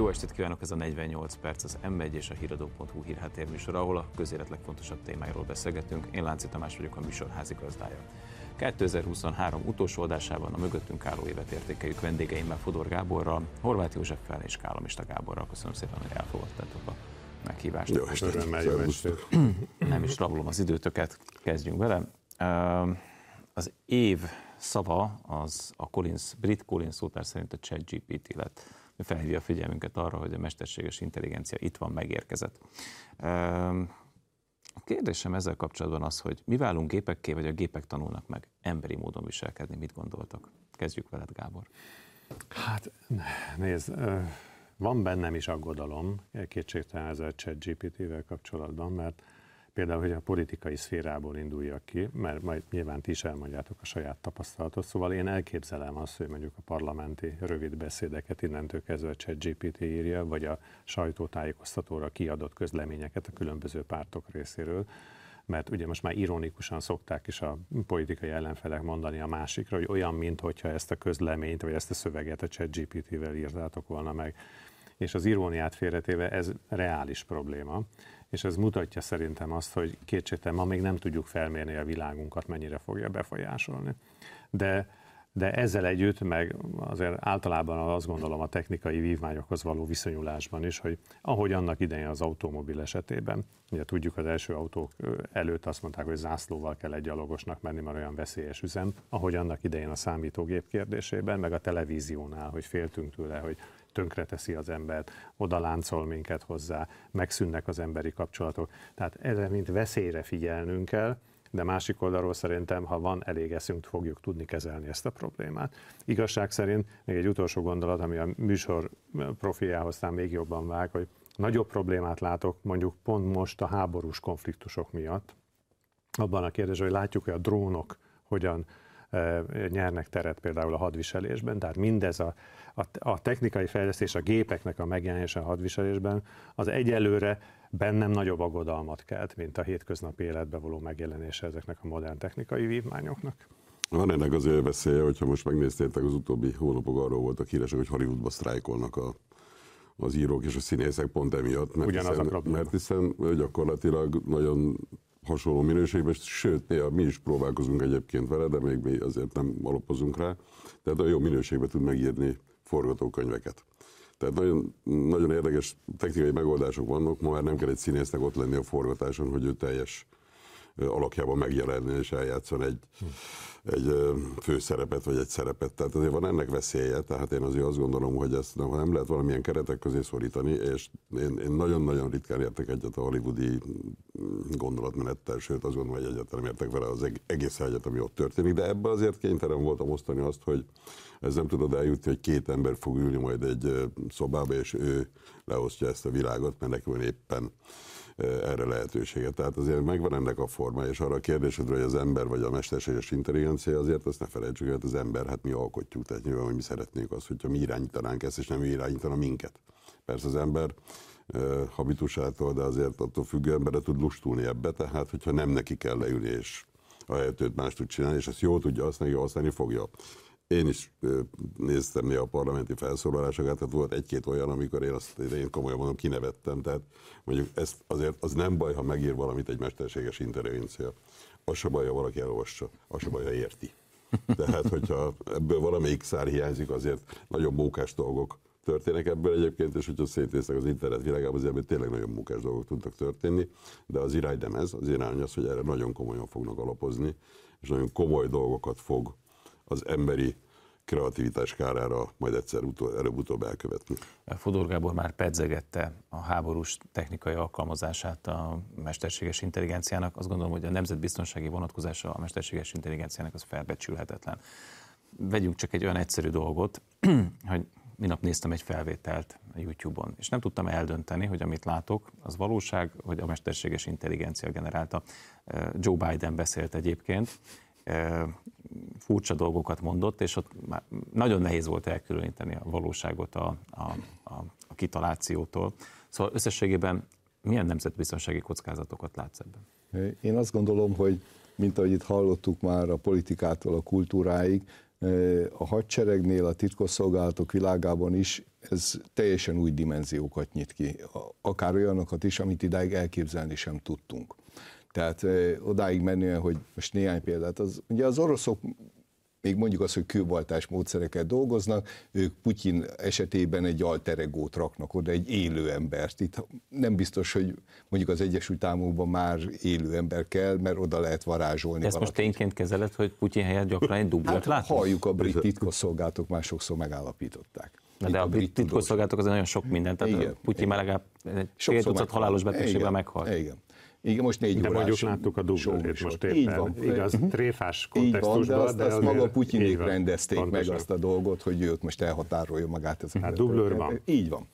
Jó estét kívánok, ez a 48 perc, az M1 és a híradó.hu hírhátérműsor, ahol a közélet legfontosabb témáiról beszélgetünk. Én Lánci Tamás vagyok, a műsor házigazdája. 2023 utolsó adásában a mögöttünk álló évet értékeljük vendégeimmel Fodor Gáborral, Horváth Józseffel és Kálamista Gáborral. Köszönöm szépen, hogy elfogadtátok a meghívást. Jó estét, jó estét. Nem is rablom az időtöket, kezdjünk vele. Az év szava az a Collins, brit Collins szótár szerint a ChatGPT lett felhívja a figyelmünket arra, hogy a mesterséges intelligencia itt van, megérkezett. A kérdésem ezzel kapcsolatban az, hogy mi válunk gépekké, vagy a gépek tanulnak meg emberi módon viselkedni, mit gondoltak? Kezdjük veled, Gábor. Hát nézd, van bennem is aggodalom kétségtelen ez a chat GPT-vel kapcsolatban, mert például, hogy a politikai szférából induljak ki, mert majd nyilván ti is elmondjátok a saját tapasztalatot, szóval én elképzelem azt, hogy mondjuk a parlamenti rövid beszédeket innentől kezdve a ChatGPT írja, vagy a sajtótájékoztatóra kiadott közleményeket a különböző pártok részéről, mert ugye most már ironikusan szokták is a politikai ellenfelek mondani a másikra, hogy olyan, mintha ezt a közleményt, vagy ezt a szöveget a ChatGPT-vel írtátok volna meg. És az iróniát félretéve ez reális probléma és ez mutatja szerintem azt, hogy kétségtelen ma még nem tudjuk felmérni a világunkat, mennyire fogja befolyásolni. De, de ezzel együtt, meg azért általában azt gondolom a technikai vívmányokhoz való viszonyulásban is, hogy ahogy annak idején az automobil esetében, ugye tudjuk az első autók előtt azt mondták, hogy zászlóval kell egy gyalogosnak menni, mert olyan veszélyes üzem, ahogy annak idején a számítógép kérdésében, meg a televíziónál, hogy féltünk tőle, hogy tönkreteszi az embert, oda láncol minket hozzá, megszűnnek az emberi kapcsolatok. Tehát erre mint veszélyre figyelnünk kell, de másik oldalról szerintem, ha van elég eszünk, fogjuk tudni kezelni ezt a problémát. Igazság szerint még egy utolsó gondolat, ami a műsor profiához aztán még jobban vág, hogy nagyobb problémát látok mondjuk pont most a háborús konfliktusok miatt, abban a kérdésben, hogy látjuk, hogy a drónok hogyan nyernek teret például a hadviselésben, tehát mindez a, a, a technikai fejlesztés, a gépeknek a megjelenése a hadviselésben, az egyelőre bennem nagyobb aggodalmat kelt, mint a hétköznapi életben való megjelenése ezeknek a modern technikai vívmányoknak. Van ennek azért veszélye, hogyha most megnéztétek az utóbbi hónapok arról voltak híresek, hogy Hollywoodba sztrájkolnak a, az írók és a színészek pont emiatt. Mert Ugyanaz hiszen, a. Mert hiszen gyakorlatilag nagyon hasonló minőségben, sőt, néha mi is próbálkozunk egyébként vele, de még mi azért nem alapozunk rá. Tehát a jó minőségben tud megírni forgatókönyveket. Tehát nagyon, nagyon érdekes technikai megoldások vannak, ma már nem kell egy színésznek ott lenni a forgatáson, hogy ő teljes alakjában megjelenni és eljátszani egy, egy főszerepet vagy egy szerepet. Tehát azért van ennek veszélye, tehát én azért azt gondolom, hogy ezt nem, nem lehet valamilyen keretek közé szorítani, és én, én nagyon-nagyon ritkán értek egyet a hollywoodi mm, gondolatmenettel, sőt azt gondolom, hogy egyáltalán értek vele az egész egyet, ami ott történik, de ebbe azért kénytelen voltam osztani azt, hogy ez nem tudod eljutni, hogy két ember fog ülni majd egy szobába, és ő leosztja ezt a világot, mert neki éppen erre lehetőséget. Tehát azért megvan ennek a forma, és arra a kérdésedre, hogy az ember vagy a mesterséges intelligencia, azért azt ne felejtsük, hogy az ember, hát mi alkotjuk, tehát nyilván, hogy mi szeretnénk azt, hogyha mi irányítanánk ezt, és nem irányítana minket. Persze az ember habitusától, de azért attól függő emberre tud lustulni ebbe, tehát hogyha nem neki kell leülni, és ahelyett őt más tud csinálni, és ezt jól tudja használni, használni fogja én is néztem néha a parlamenti felszólalásokat, tehát volt egy-két olyan, amikor én azt én komolyan mondom, kinevettem, tehát mondjuk ez azért az nem baj, ha megír valamit egy mesterséges intelligencia. Az se baj, ha valaki elolvassa, az se baj, ha érti. Tehát, hogyha ebből valamelyik szár hiányzik, azért nagyon mókás dolgok történnek ebből egyébként, és hogyha szétnéztek az internet világában, azért tényleg nagyon munkás dolgok tudtak történni, de az irány nem ez, az irány az, hogy erre nagyon komolyan fognak alapozni, és nagyon komoly dolgokat fog az emberi kreativitás kárára majd egyszer előbb-utóbb elkövetni. Fodor Gábor már pedzegette a háborús technikai alkalmazását a mesterséges intelligenciának. Azt gondolom, hogy a nemzetbiztonsági vonatkozása a mesterséges intelligenciának az felbecsülhetetlen. Vegyünk csak egy olyan egyszerű dolgot, hogy minap néztem egy felvételt a YouTube-on, és nem tudtam eldönteni, hogy amit látok, az valóság, vagy a mesterséges intelligencia generálta. Joe Biden beszélt egyébként, furcsa dolgokat mondott, és ott már nagyon nehéz volt elkülöníteni a valóságot a, a, a, a kitalációtól. Szóval összességében milyen nemzetbiztonsági kockázatokat látsz ebben? Én azt gondolom, hogy mint ahogy itt hallottuk már a politikától a kultúráig, a hadseregnél, a titkosszolgálatok világában is ez teljesen új dimenziókat nyit ki, akár olyanokat is, amit idáig elképzelni sem tudtunk. Tehát odáig menően, hogy most néhány példát, az, ugye az oroszok még mondjuk azt, hogy kőbaltás módszereket dolgoznak, ők Putyin esetében egy alteregót raknak oda, egy élő embert. Itt nem biztos, hogy mondjuk az Egyesült Államokban már élő ember kell, mert oda lehet varázsolni. De ezt valakit. most tényként kezeled, hogy Putyin helyett gyakran egy dublát hát, látunk? Halljuk, a brit titkosszolgálatok már sokszor megállapították. Na de a, a brit titkosszolgálatok az nagyon sok mindent, tehát igen, Putyin már legalább fél tucat halálos betegségben meghalt. Igen. Igen, most négy De órás mondjuk láttuk a dublőrét most éppen. Így van. Igaz, tréfás kontextusban. Így van, de azt, de azt maga Putyinék rendezték pontosan. meg azt a dolgot, hogy őt most elhatárolja magát. Ez hát dublőr van. Így van.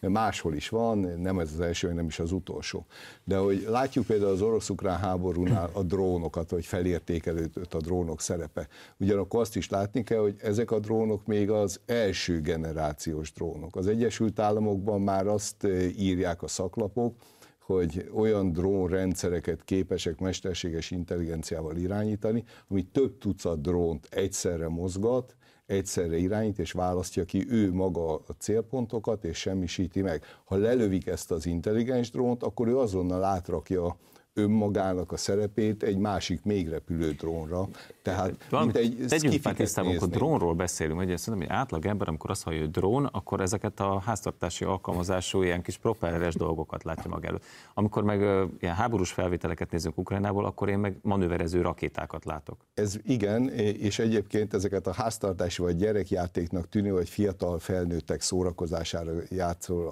Máshol is van, nem ez az első, nem is az utolsó. De hogy látjuk például az orosz-ukrán háborúnál a drónokat, vagy felértékelődött a drónok szerepe. Ugyanakkor azt is látni kell, hogy ezek a drónok még az első generációs drónok. Az Egyesült Államokban már azt írják a szaklapok, hogy olyan drónrendszereket képesek mesterséges intelligenciával irányítani, ami több tucat drónt egyszerre mozgat, egyszerre irányít, és választja ki ő maga a célpontokat, és semmisíti meg. Ha lelövik ezt az intelligens drónt, akkor ő azonnal átrakja önmagának a szerepét egy másik még repülő drónra. Tehát Valamit mint egy tegyünk már tisztában, amikor drónról beszélünk, hogy szerintem egy átlag ember, amikor azt hallja, hogy drón, akkor ezeket a háztartási alkalmazású ilyen kis propelleres dolgokat látja maga előtt. Amikor meg uh, ilyen háborús felvételeket nézünk Ukrajnából, akkor én meg manőverező rakétákat látok. Ez igen, és egyébként ezeket a háztartási vagy gyerekjátéknak tűnő, vagy fiatal felnőttek szórakozására játszó,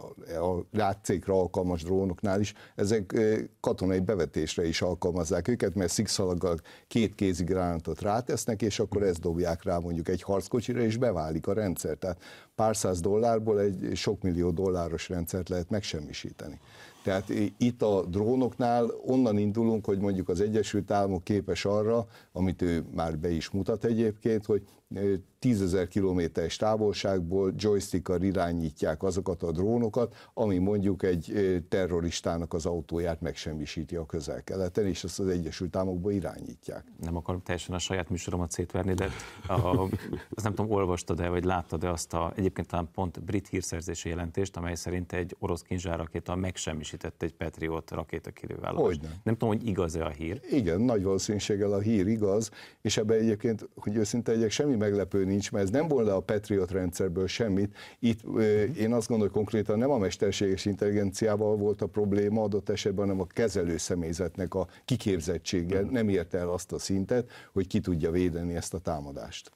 játszékra alkalmas drónoknál is, ezek katonai bevet tüntetésre is alkalmazzák őket, mert szikszalaggal két kézi gránátot rátesznek, és akkor ezt dobják rá mondjuk egy harckocsira, és beválik a rendszer. Tehát pár száz dollárból egy sok millió dolláros rendszert lehet megsemmisíteni. Tehát itt a drónoknál onnan indulunk, hogy mondjuk az Egyesült Államok képes arra, amit ő már be is mutat egyébként, hogy tízezer kilométeres távolságból joystickkal irányítják azokat a drónokat, ami mondjuk egy terroristának az autóját megsemmisíti a közel-keleten, és azt az Egyesült Államokba irányítják. Nem akarom teljesen a saját műsoromat szétverni, de a, azt nem tudom, olvastad-e, vagy láttad-e azt a, egyébként talán pont brit hírszerzési jelentést, amely szerint egy orosz kinzsárrakéta megsemmisített egy Patriot rakétakilővállalást. Nem. nem tudom, hogy igaz-e a hír. Igen, nagy valószínűséggel a hír igaz, és ebben egyébként, hogy őszinte legyek, semmi meglepő nincs, mert ez nem volna a Patriot rendszerből semmit. Itt én azt gondolom, hogy konkrétan nem a mesterséges intelligenciával volt a probléma adott esetben, hanem a kezelő személyzetnek a kiképzettsége nem érte el azt a szintet, hogy ki tudja védeni ezt a támadást.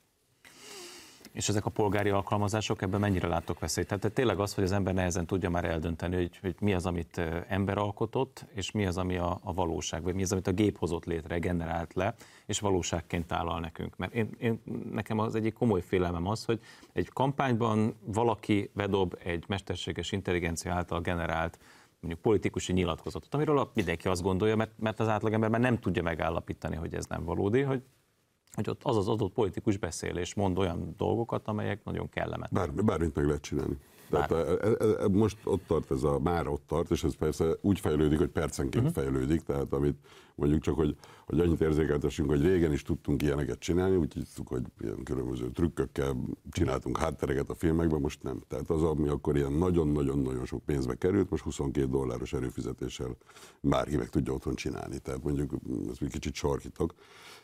És ezek a polgári alkalmazások, ebben mennyire látok veszélyt? Tehát tényleg az, hogy az ember nehezen tudja már eldönteni, hogy, hogy mi az, amit ember alkotott, és mi az, ami a, a valóság, vagy mi az, amit a gép hozott létre, generált le, és valóságként állal nekünk. Mert én, én, nekem az egyik komoly félelmem az, hogy egy kampányban valaki vedob egy mesterséges intelligencia által generált mondjuk politikusi nyilatkozatot, amiről mindenki azt gondolja, mert, mert az átlagember már nem tudja megállapítani, hogy ez nem valódi, hogy hogy ott az az adott politikus beszél és mond olyan dolgokat, amelyek nagyon kellemetlenek. Bár, bármit meg lehet csinálni. Tehát most ott tart ez a, már ott tart, és ez persze úgy fejlődik, hogy percenként uh-huh. fejlődik, tehát amit mondjuk csak, hogy, hogy annyit érzékeltessünk, hogy régen is tudtunk ilyeneket csinálni, úgy hiszük, hogy ilyen különböző trükkökkel csináltunk háttereket a filmekben, most nem. Tehát az, ami akkor ilyen nagyon-nagyon-nagyon sok pénzbe került, most 22 dolláros erőfizetéssel bárki meg tudja otthon csinálni. Tehát mondjuk, ez egy kicsit sarkítok.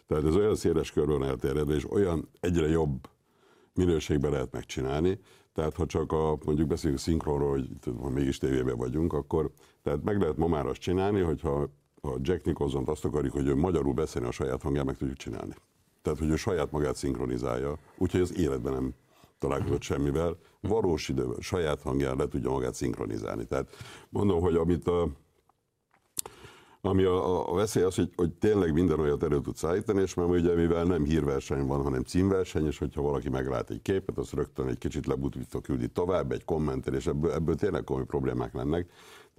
Tehát ez olyan széles körben elterjedve, és olyan egyre jobb minőségben lehet megcsinálni, tehát ha csak a, mondjuk beszélünk szinkronról, hogy ha mégis tévében vagyunk, akkor tehát meg lehet ma már azt csinálni, hogyha ha Jack nicholson azt akarjuk, hogy ő magyarul beszélni a saját hangját, meg tudjuk csinálni. Tehát, hogy ő saját magát szinkronizálja, úgyhogy az életben nem találkozott semmivel, valós időben saját hangján le tudja magát szinkronizálni. Tehát mondom, hogy amit a, ami a, a veszély az, hogy, hogy tényleg minden olyat elő tudsz állítani, és már ugye mivel nem hírverseny van, hanem címverseny, és hogyha valaki meglát egy képet, az rögtön egy kicsit lebutítva küldi tovább, egy kommenter, és ebből, ebből tényleg komoly problémák lennek.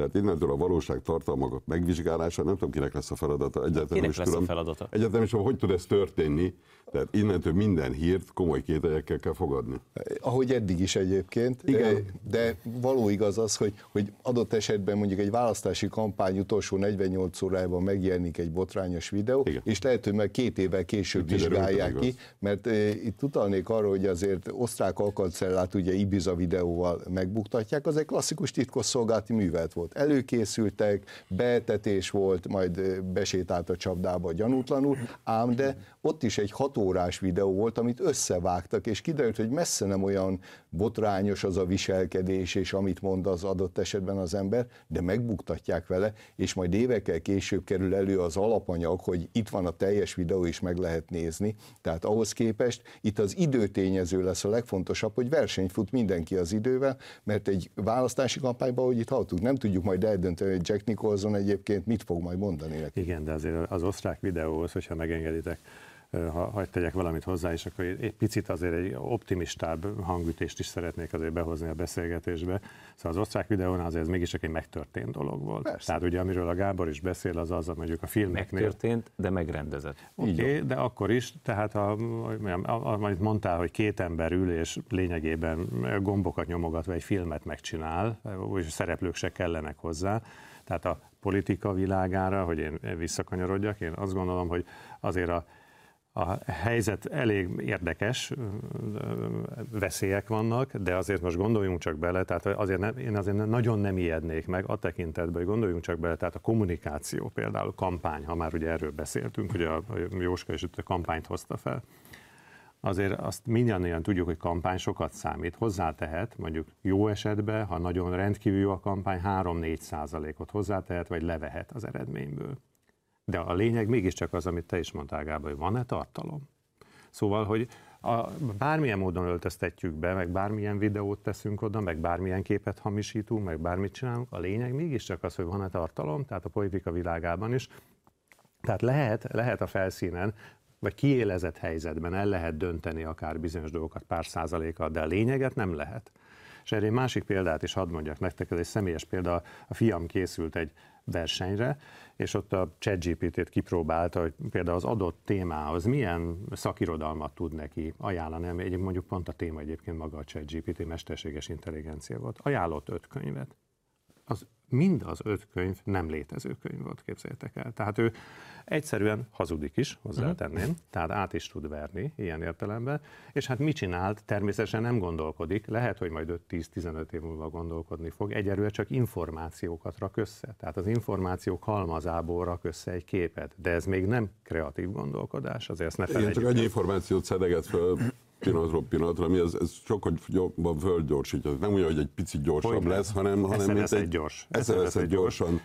Tehát innentől a valóság tartalmakat megvizsgálása, nem tudom, kinek lesz a feladata. Egyáltalán Kinek is lesz tudom. a feladata? Egyáltalán is, hogy tud ez történni. Tehát innentől minden hírt komoly kételyekkel kell fogadni. Ahogy eddig is egyébként, Igen. de való igaz az, hogy, hogy adott esetben mondjuk egy választási kampány utolsó 48 órájában megjelenik egy botrányos videó, Igen. és lehet, hogy meg két évvel később vizsgálják ki, mert e, itt utalnék arra, hogy azért osztrák alkatcellát ugye Ibiza videóval megbuktatják, az egy klasszikus titkosszolgálati művelet volt. Előkészültek, beetetés volt, majd besétált a csapdába gyanútlanul, ám de ott is egy hat órás videó volt, amit összevágtak, és kiderült, hogy messze nem olyan botrányos az a viselkedés, és amit mond az adott esetben az ember, de megbuktatják vele, és majd évekkel később kerül elő az alapanyag, hogy itt van a teljes videó, és meg lehet nézni. Tehát ahhoz képest itt az időtényező lesz a legfontosabb, hogy verseny fut mindenki az idővel, mert egy választási kampányban, hogy itt hallottuk, nem tudjuk majd eldönteni, hogy Jack Nicholson egyébként mit fog majd mondani. Igen, de azért az osztrák videóhoz, hogyha megengeditek, ha hagyd tegyek valamit hozzá, és akkor egy picit azért egy optimistább hangütést is szeretnék azért behozni a beszélgetésbe. Szóval az osztrák videónál azért ez mégiscsak egy megtörtént dolog volt. Persze. Tehát ugye amiről a Gábor is beszél, az az, mondjuk a filmeknél. Megtörtént, de megrendezett. Oké, okay, de akkor is, tehát a, a, a, amit mondtál, hogy két ember ül, és lényegében gombokat nyomogatva egy filmet megcsinál, és szereplők se kellenek hozzá. Tehát a politika világára, hogy én visszakanyarodjak, én azt gondolom, hogy azért a, a helyzet elég érdekes, veszélyek vannak, de azért most gondoljunk csak bele, tehát azért nem, én azért nagyon nem ijednék meg a tekintetben, hogy gondoljunk csak bele, tehát a kommunikáció például, kampány, ha már ugye erről beszéltünk, hogy a Jóska is itt a kampányt hozta fel, azért azt mindannyian tudjuk, hogy kampány sokat számít. Hozzátehet, mondjuk jó esetben, ha nagyon rendkívül jó a kampány, 3-4 százalékot hozzátehet, vagy levehet az eredményből. De a lényeg mégiscsak az, amit te is mondtál, Gábor, hogy van-e tartalom? Szóval, hogy a, bármilyen módon öltöztetjük be, meg bármilyen videót teszünk oda, meg bármilyen képet hamisítunk, meg bármit csinálunk, a lényeg mégiscsak az, hogy van-e tartalom, tehát a politika világában is. Tehát lehet, lehet a felszínen, vagy kiélezett helyzetben el lehet dönteni akár bizonyos dolgokat pár százalékkal, de a lényeget nem lehet. És erre egy másik példát is hadd mondjak nektek, ez egy személyes példa. A fiam készült egy versenyre, és ott a ChatGPT-t kipróbálta, hogy például az adott témához milyen szakirodalmat tud neki ajánlani, ami egyébként mondjuk pont a téma egyébként maga a ChatGPT mesterséges intelligencia volt. Ajánlott öt könyvet. Az mind az öt könyv nem létező könyv volt, képzeljétek el. Tehát ő egyszerűen hazudik is, hozzátenném, uh-huh. tehát át is tud verni ilyen értelemben, és hát mit csinált? Természetesen nem gondolkodik, lehet, hogy majd 5-10-15 év múlva gondolkodni fog, egyelőre csak információkat rak össze. Tehát az információk halmazából rak össze egy képet, de ez még nem kreatív gondolkodás, azért ezt ne Igen, felejtjük. csak annyi információt szedeget föl pillanatról pillanatra, ami ez, ez sokkal jobban fölgyorsítja. Nem úgy, hogy egy picit gyorsabb Hogy lesz, hanem, hanem mint Eszeveszett egy gyors. Eszeveszett gyorsan.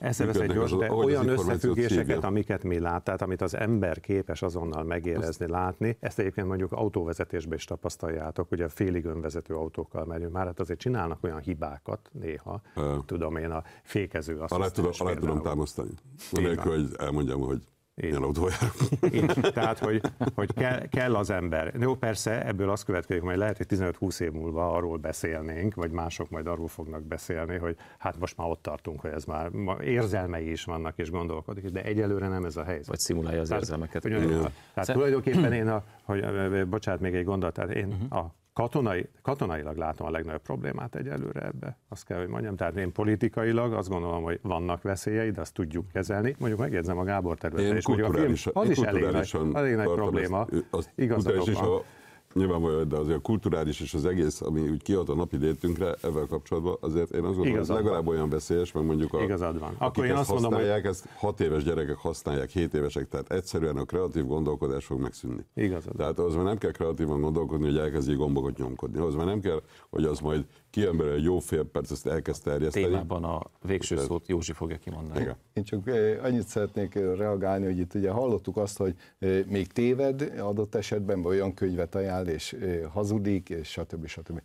Eszevesz egy gyors, de olyan összefüggéseket, szívja. amiket mi lát, tehát amit az ember képes azonnal megérezni, látni, ezt egyébként mondjuk autóvezetésben is tapasztaljátok, ugye félig önvezető autókkal megyünk, már hát azért csinálnak olyan hibákat néha, Ö. tudom én, a fékező Alá asszisztens tudom, alá tudom támasztani. Anélkül, hogy elmondjam, hogy milyen autó jár. Így, tehát, hogy, hogy kell, kell az ember. Jó, persze, ebből az következik, hogy lehet, hogy 15-20 év múlva arról beszélnénk, vagy mások majd arról fognak beszélni, hogy hát most már ott tartunk, hogy ez már ma érzelmei is vannak, és gondolkodik, de egyelőre nem ez a helyzet. Vagy szimulálja az Tehát- érzelmeket. Ugyan, tehát Szer- tulajdonképpen én, a, hogy, bocsánat, még egy gondot, tehát én a katonai, katonailag látom a legnagyobb problémát egyelőre ebbe, azt kell, hogy mondjam. Tehát én politikailag azt gondolom, hogy vannak veszélyei, de azt tudjuk kezelni. Mondjuk megjegyzem a Gábor területen, Én és mondjuk a film, az is elég nagy, elég nagy probléma. Ezt, azt, Igazatok a, nyilvánvalóan, de azért a kulturális és az egész, ami úgy kiad a napi létünkre, ezzel kapcsolatban, azért én azt gondolom, hogy Igazad van. legalább olyan veszélyes, mert mondjuk a, Igazad van. Akkor én azt mondom, hogy- ezt hat éves gyerekek használják, 7 évesek, tehát egyszerűen a kreatív gondolkodás fog megszűnni. Igazad. Tehát az már nem kell kreatívan gondolkodni, hogy elkezdjék gombokat nyomkodni. Az már nem kell, hogy az majd kiember egy jó fél perc, ezt elkezd terjeszteni. témában a végső szót Józsi fogja kimondani. Igen. Én csak annyit szeretnék reagálni, hogy itt ugye hallottuk azt, hogy még téved adott esetben, vagy olyan könyvet ajánl, és hazudik, és stb. stb.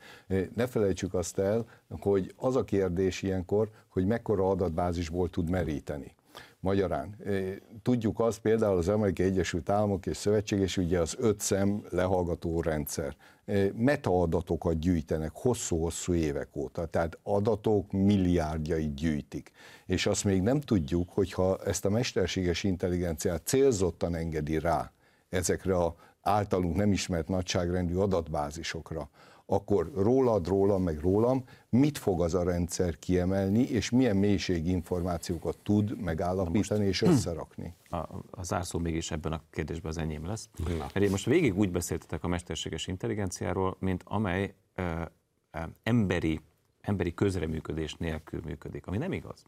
Ne felejtsük azt el, hogy az a kérdés ilyenkor, hogy mekkora adatbázisból tud meríteni. Magyarán. Tudjuk azt például az Amerikai Egyesült Államok és Szövetséges, ugye az öt szem lehallgató rendszer. Metaadatokat gyűjtenek hosszú-hosszú évek óta, tehát adatok milliárdjait gyűjtik. És azt még nem tudjuk, hogyha ezt a mesterséges intelligenciát célzottan engedi rá ezekre a általunk nem ismert nagyságrendű adatbázisokra, akkor rólad, rólam, meg rólam mit fog az a rendszer kiemelni, és milyen mélységi információkat tud megállapítani és összerakni? A, a zárszó mégis ebben a kérdésben az enyém lesz. Na. Mert én most végig úgy beszéltetek a mesterséges intelligenciáról, mint amely ö, ö, emberi, emberi közreműködés nélkül működik, ami nem igaz.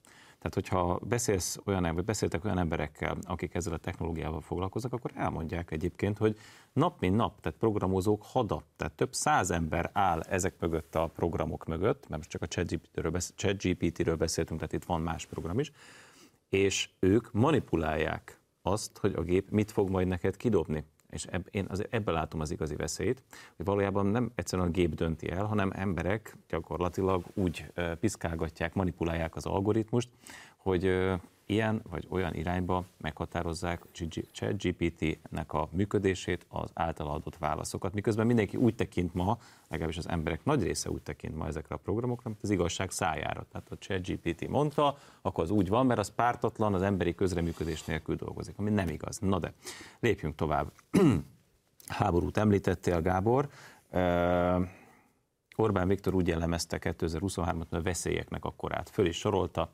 Tehát, hogyha beszélsz olyan, vagy beszéltek olyan emberekkel, akik ezzel a technológiával foglalkoznak, akkor elmondják egyébként, hogy nap mint nap, tehát programozók hada, tehát több száz ember áll ezek mögött a programok mögött, mert most csak a ChatGPT-ről, ChatGPT-ről beszéltünk, tehát itt van más program is, és ők manipulálják azt, hogy a gép mit fog majd neked kidobni és eb, én azért ebben látom az igazi veszélyt, hogy valójában nem egyszerűen a gép dönti el, hanem emberek gyakorlatilag úgy piszkálgatják, manipulálják az algoritmust, hogy ilyen vagy olyan irányba meghatározzák ChatGPT-nek a működését, az által adott válaszokat, miközben mindenki úgy tekint ma, legalábbis az emberek nagy része úgy tekint ma ezekre a programokra, mint az igazság szájára. Tehát a ChatGPT mondta, akkor az úgy van, mert az pártatlan, az emberi közreműködés nélkül dolgozik, ami nem igaz. Na de, lépjünk tovább. Háborút említettél, Gábor. Orbán Viktor úgy jellemezte 2023-at, a veszélyeknek a korát. Föl is sorolta,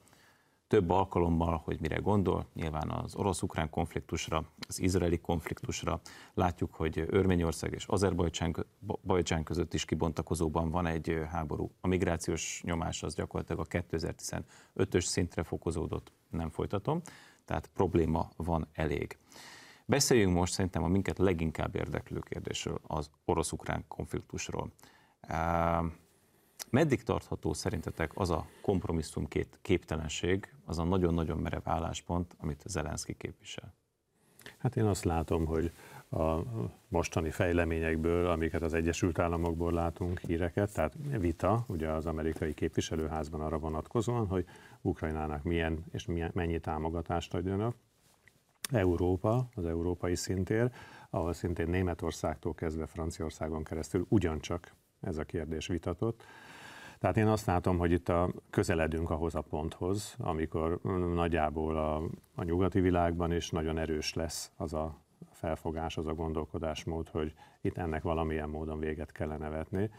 több alkalommal, hogy mire gondol, nyilván az orosz-ukrán konfliktusra, az izraeli konfliktusra. Látjuk, hogy Örményország és Azerbajdzsán között is kibontakozóban van egy háború. A migrációs nyomás az gyakorlatilag a 2015-ös szintre fokozódott, nem folytatom, tehát probléma van elég. Beszéljünk most szerintem a minket leginkább érdeklő kérdésről, az orosz-ukrán konfliktusról. Meddig tartható szerintetek az a kompromisszum képtelenség, az a nagyon-nagyon merev álláspont, amit Zelenszky képvisel? Hát én azt látom, hogy a mostani fejleményekből, amiket az Egyesült Államokból látunk híreket, tehát vita ugye az amerikai képviselőházban arra vonatkozóan, hogy Ukrajnának milyen és milyen, mennyi támogatást adjanak. Európa, az európai szintér, ahol szintén Németországtól kezdve Franciaországon keresztül ugyancsak ez a kérdés vitatott. Tehát én azt látom, hogy itt a, közeledünk ahhoz a ponthoz, amikor nagyjából a, a nyugati világban is nagyon erős lesz az a felfogás, az a gondolkodásmód, hogy itt ennek valamilyen módon véget kellene vetni.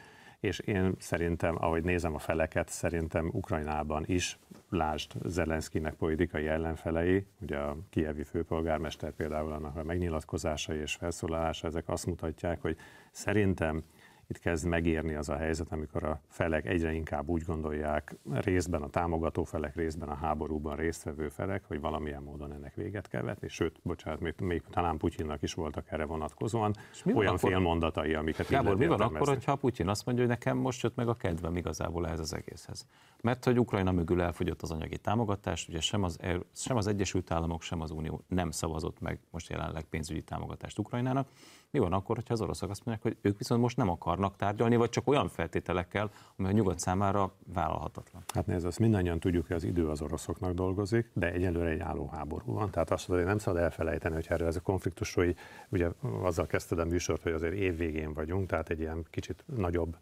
És én szerintem, ahogy nézem a feleket, szerintem Ukrajnában is, lásd Zelenszkinek politikai ellenfelei, ugye a kievi főpolgármester például annak a megnyilatkozásai és felszólalása, ezek azt mutatják, hogy szerintem itt kezd megérni az a helyzet, amikor a felek egyre inkább úgy gondolják, részben a támogató felek, részben a háborúban résztvevő felek, hogy valamilyen módon ennek véget kell vetni. Sőt, bocsánat, még, még talán Putyinnak is voltak erre vonatkozóan olyan akkor, félmondatai, amiket Gábor, mi van akkor, hogyha Putyin azt mondja, hogy nekem most jött meg a kedvem igazából ehhez az egészhez? Mert hogy Ukrajna mögül elfogyott az anyagi támogatás, ugye sem az, sem az Egyesült Államok, sem az Unió nem szavazott meg most jelenleg pénzügyi támogatást Ukrajnának. Mi van akkor, hogyha az oroszok azt mondják, hogy ők viszont most nem akarnak tárgyalni, vagy csak olyan feltételekkel, ami a nyugat számára vállalhatatlan? Hát nézd, azt mindannyian tudjuk, hogy az idő az oroszoknak dolgozik, de egyelőre egy álló háború van. Tehát azt hogy nem szabad elfelejteni, hogy erre ez a konfliktus, hogy ugye azzal kezdted a műsort, hogy azért évvégén vagyunk, tehát egy ilyen kicsit nagyobb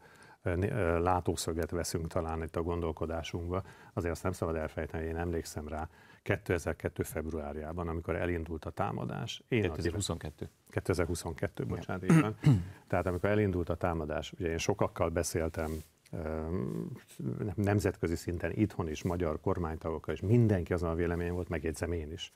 látószöget veszünk talán itt a gondolkodásunkba. Azért azt nem szabad elfelejteni, én emlékszem rá, 2002. februárjában, amikor elindult a támadás. Én 2022. 2022, bocsánat, van. Tehát amikor elindult a támadás, ugye én sokakkal beszéltem nemzetközi szinten, itthon is, magyar kormánytagokkal, és mindenki azon a vélemény volt, megjegyzem én is.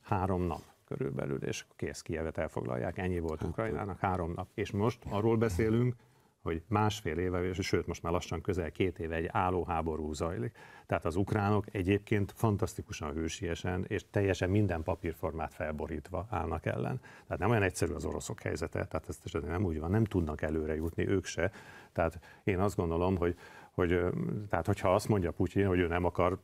Három nap körülbelül, és kész Kievet elfoglalják. Ennyi volt hát, Ukrajnának, három nap. És most arról beszélünk, hogy másfél éve, és sőt most már lassan közel két éve egy álló háború zajlik. Tehát az ukránok egyébként fantasztikusan hősiesen és teljesen minden papírformát felborítva állnak ellen. Tehát nem olyan egyszerű az oroszok helyzete, tehát ez nem úgy van, nem tudnak előre jutni ők se. Tehát én azt gondolom, hogy hogy tehát hogyha azt mondja Putyin, hogy ő nem akar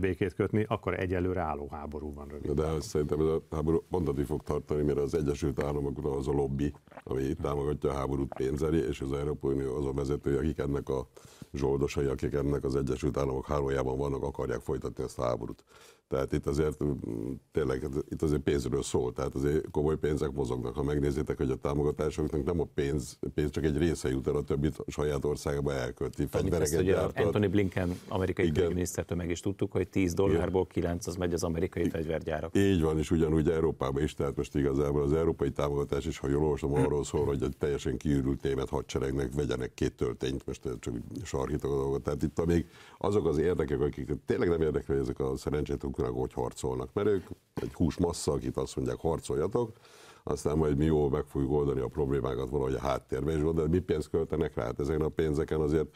békét kötni, akkor egyelőre álló háború van rövid. De szerintem ez a háború mondani fog tartani, mert az Egyesült Államok az a lobby, ami támogatja a háborút pénzeli, és az Európai Unió az a vezető, akik ennek a zsoldosai, akik ennek az Egyesült Államok hálójában vannak, akarják folytatni ezt a háborút. Tehát itt azért tényleg itt azért pénzről szól, tehát azért komoly pénzek mozognak. Ha megnézitek, hogy a támogatásoknak nem a pénz, pénz csak egy része jut el, a többit a saját országába elkölti. Fegyvereket ugye Anthony Blinken amerikai külügyminisztertől meg is tudtuk, hogy 10 dollárból 9 az megy az amerikai fegyvergyárak. Így van, és ugyanúgy Európában is, tehát most igazából az európai támogatás is, ha jól olvasom, arról szól, hogy egy teljesen kiürült német hadseregnek vegyenek két töltényt, most csak sarkítok a dolgot. Tehát itt még azok az érdekek, akik tényleg nem érdekli, ezek a szerencsétlen ukránok, hogy harcolnak. Mert ők egy húsmassza, akit azt mondják, harcoljatok, aztán majd mi jól meg fogjuk oldani a problémákat valahogy a háttérben, és de mi pénzt költenek rá? Hát ezeken a pénzeken azért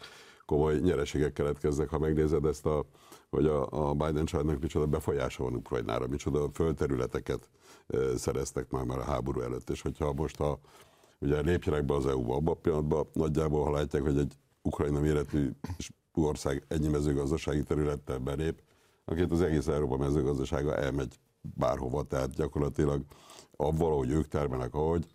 komoly nyereségek keletkeznek, ha megnézed ezt a, hogy a, a Biden családnak micsoda befolyása van Ukrajnára, micsoda földterületeket szereztek már, már a háború előtt, és hogyha most a, ugye lépjenek be az EU-ba, abban a pillanatban nagyjából, ha látják, hogy egy Ukrajna méretű ország ennyi mezőgazdasági területtel belép, akit az egész Európa mezőgazdasága elmegy bárhova, tehát gyakorlatilag avval, hogy ők termelnek, ahogy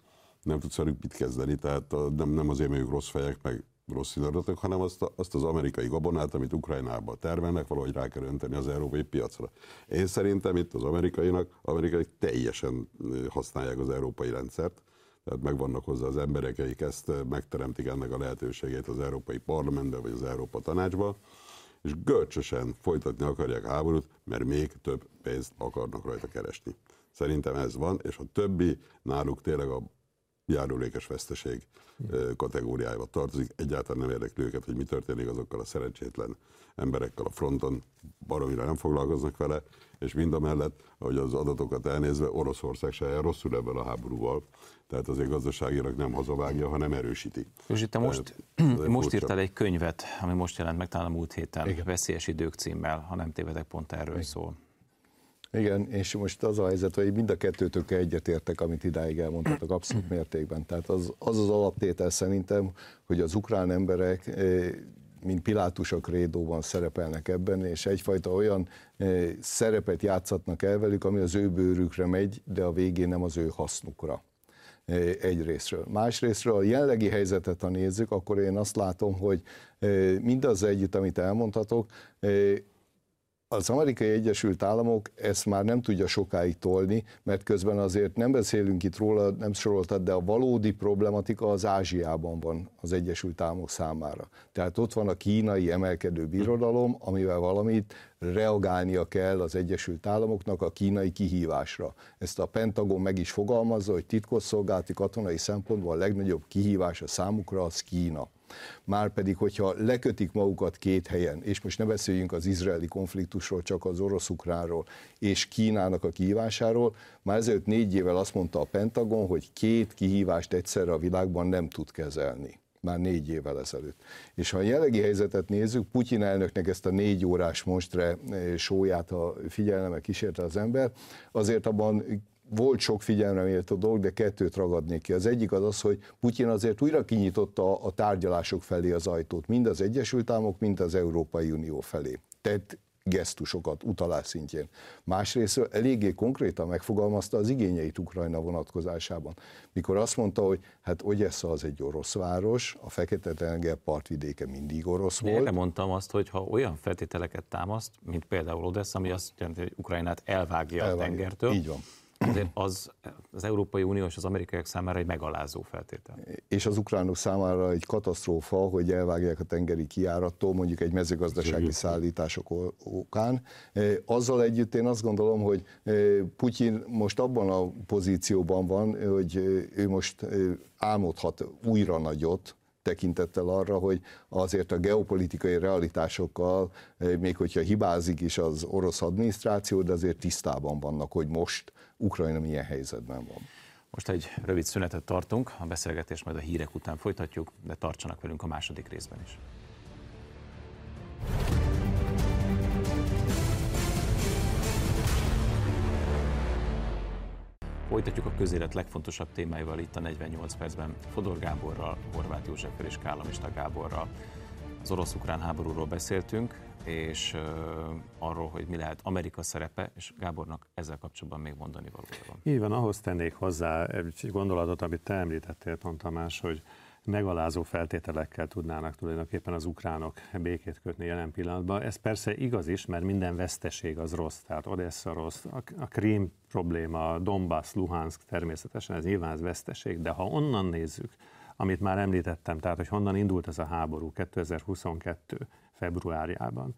nem tudsz velük mit kezdeni, tehát nem, nem azért, mert ők rossz fejek, meg rossz indulatok, hanem azt, a, azt az amerikai gabonát, amit Ukrajnában termelnek, valahogy rá kell önteni az európai piacra. Én szerintem itt az amerikainak, amerikai teljesen használják az európai rendszert, tehát megvannak hozzá az emberek, akik ezt megteremtik ennek a lehetőségét az Európai Parlamentben vagy az Európa Tanácsban, és görcsösen folytatni akarják háborút, mert még több pénzt akarnak rajta keresni. Szerintem ez van, és a többi náluk tényleg a járulékes veszteség kategóriájába tartozik. Egyáltalán nem érdekli őket, hogy mi történik azokkal a szerencsétlen emberekkel a fronton, baromira nem foglalkoznak vele, és mind a mellett, ahogy az adatokat elnézve, Oroszország se rosszul ebben a háborúval, tehát azért gazdaságilag nem hazavágja, hanem erősíti. És itt most, most írtál egy könyvet, ami most jelent meg talán a múlt héten, Igen. Veszélyes idők címmel, ha nem tévedek, pont erről Igen. szól. Igen, és most az a helyzet, hogy mind a kettőtök egyetértek, amit idáig elmondhatok abszolút mértékben. Tehát az az, az alaptétel szerintem, hogy az ukrán emberek eh, mint Pilátusok rédóban szerepelnek ebben, és egyfajta olyan eh, szerepet játszhatnak el velük, ami az ő bőrükre megy, de a végén nem az ő hasznukra eh, egyrésztről. Másrésztről a jelenlegi helyzetet, ha nézzük, akkor én azt látom, hogy mindaz együtt, amit elmondhatok, az amerikai Egyesült Államok ezt már nem tudja sokáig tolni, mert közben azért nem beszélünk itt róla, nem soroltad, de a valódi problematika az Ázsiában van az Egyesült Államok számára. Tehát ott van a kínai emelkedő birodalom, amivel valamit reagálnia kell az Egyesült Államoknak a kínai kihívásra. Ezt a Pentagon meg is fogalmazza, hogy titkosszolgálati katonai szempontból a legnagyobb kihívás a számukra az Kína. Márpedig, hogyha lekötik magukat két helyen, és most ne beszéljünk az izraeli konfliktusról, csak az orosz-ukránról és Kínának a kihívásáról, már ezelőtt négy évvel azt mondta a Pentagon, hogy két kihívást egyszerre a világban nem tud kezelni már négy évvel ezelőtt. És ha a jelenlegi helyzetet nézzük, Putyin elnöknek ezt a négy órás monstre eh, sóját, ha figyelme kísérte az ember, azért abban volt sok figyelemre méltó dolog, de kettőt ragadnék ki. Az egyik az az, hogy Putyin azért újra kinyitotta a tárgyalások felé az ajtót, mind az Egyesült Államok, mind az Európai Unió felé. Tehát gesztusokat utalás szintjén. Másrészt eléggé konkrétan megfogalmazta az igényeit Ukrajna vonatkozásában. Mikor azt mondta, hogy hát Ogyessa az egy orosz város, a Fekete-tenger partvidéke mindig orosz volt. Erre mondtam azt, hogy ha olyan feltételeket támaszt, mint például Odessa, ami azt jelenti, hogy Ukrajnát elvágja, elvágja. a tengertől, Így van azért az, az Európai Unió és az amerikaiak számára egy megalázó feltétel. És az ukránok számára egy katasztrófa, hogy elvágják a tengeri kiárattól, mondjuk egy mezőgazdasági szállítások okán. E, azzal együtt én azt gondolom, hogy e, Putyin most abban a pozícióban van, hogy ő most e, álmodhat újra nagyot, tekintettel arra, hogy azért a geopolitikai realitásokkal, még hogyha hibázik is az orosz adminisztráció, de azért tisztában vannak, hogy most Ukrajna milyen helyzetben van. Most egy rövid szünetet tartunk, a beszélgetést majd a hírek után folytatjuk, de tartsanak velünk a második részben is. Folytatjuk a közélet legfontosabb témáival itt a 48 percben Fodor Gáborral, Horváth Józseffel és Kállamista Gáborral. Az orosz-ukrán háborúról beszéltünk, és uh, arról, hogy mi lehet Amerika szerepe, és Gábornak ezzel kapcsolatban még mondani valója van. Így van, ahhoz tennék hozzá egy gondolatot, amit te említettél, Ton Tamás, hogy megalázó feltételekkel tudnának tulajdonképpen az ukránok békét kötni jelen pillanatban. Ez persze igaz is, mert minden veszteség az rossz, tehát Odessa rossz, a Krím probléma, Donbass, Luhansk természetesen, ez nyilván ez veszteség, de ha onnan nézzük, amit már említettem, tehát hogy honnan indult ez a háború 2022 februárjában,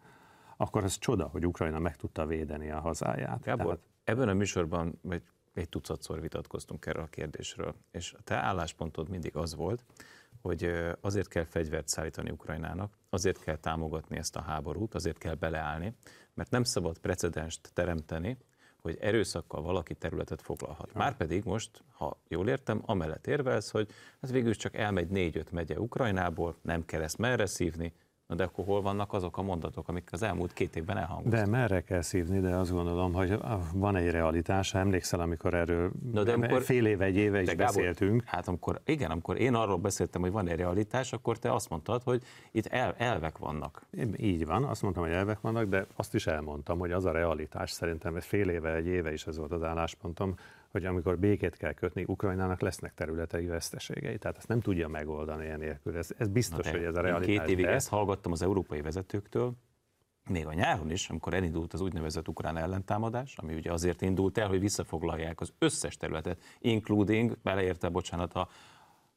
akkor ez csoda, hogy Ukrajna meg tudta védeni a hazáját. Gábor, tehát... ebben a műsorban egy, egy tucatszor vitatkoztunk erről a kérdésről, és a te álláspontod mindig az volt, hogy azért kell fegyvert szállítani Ukrajnának, azért kell támogatni ezt a háborút, azért kell beleállni, mert nem szabad precedenst teremteni, hogy erőszakkal valaki területet foglalhat. Márpedig most, ha jól értem, amellett érvelsz, hogy ez végül csak elmegy négy-öt megye Ukrajnából, nem kell ezt merre szívni, Na de akkor hol vannak azok a mondatok, amik az elmúlt két évben elhangoztak? De merre kell szívni, de azt gondolom, hogy van egy realitás. Emlékszel, amikor erről Na de amikor, fél éve, egy éve is Gábor, beszéltünk. Hát amikor, igen, amikor én arról beszéltem, hogy van egy realitás, akkor te azt mondtad, hogy itt el, elvek vannak. Így van, azt mondtam, hogy elvek vannak, de azt is elmondtam, hogy az a realitás szerintem, fél éve, egy éve is ez volt az álláspontom, hogy amikor békét kell kötni, Ukrajnának lesznek területei veszteségei. Tehát ezt nem tudja megoldani enélkül. Ez, ez biztos, hogy ez a realitás. Két évig de... ezt hallgattam az európai vezetőktől, még a nyáron is, amikor elindult az úgynevezett ukrán ellentámadás, ami ugye azért indult el, hogy visszafoglalják az összes területet, including, beleérte, bocsánat, a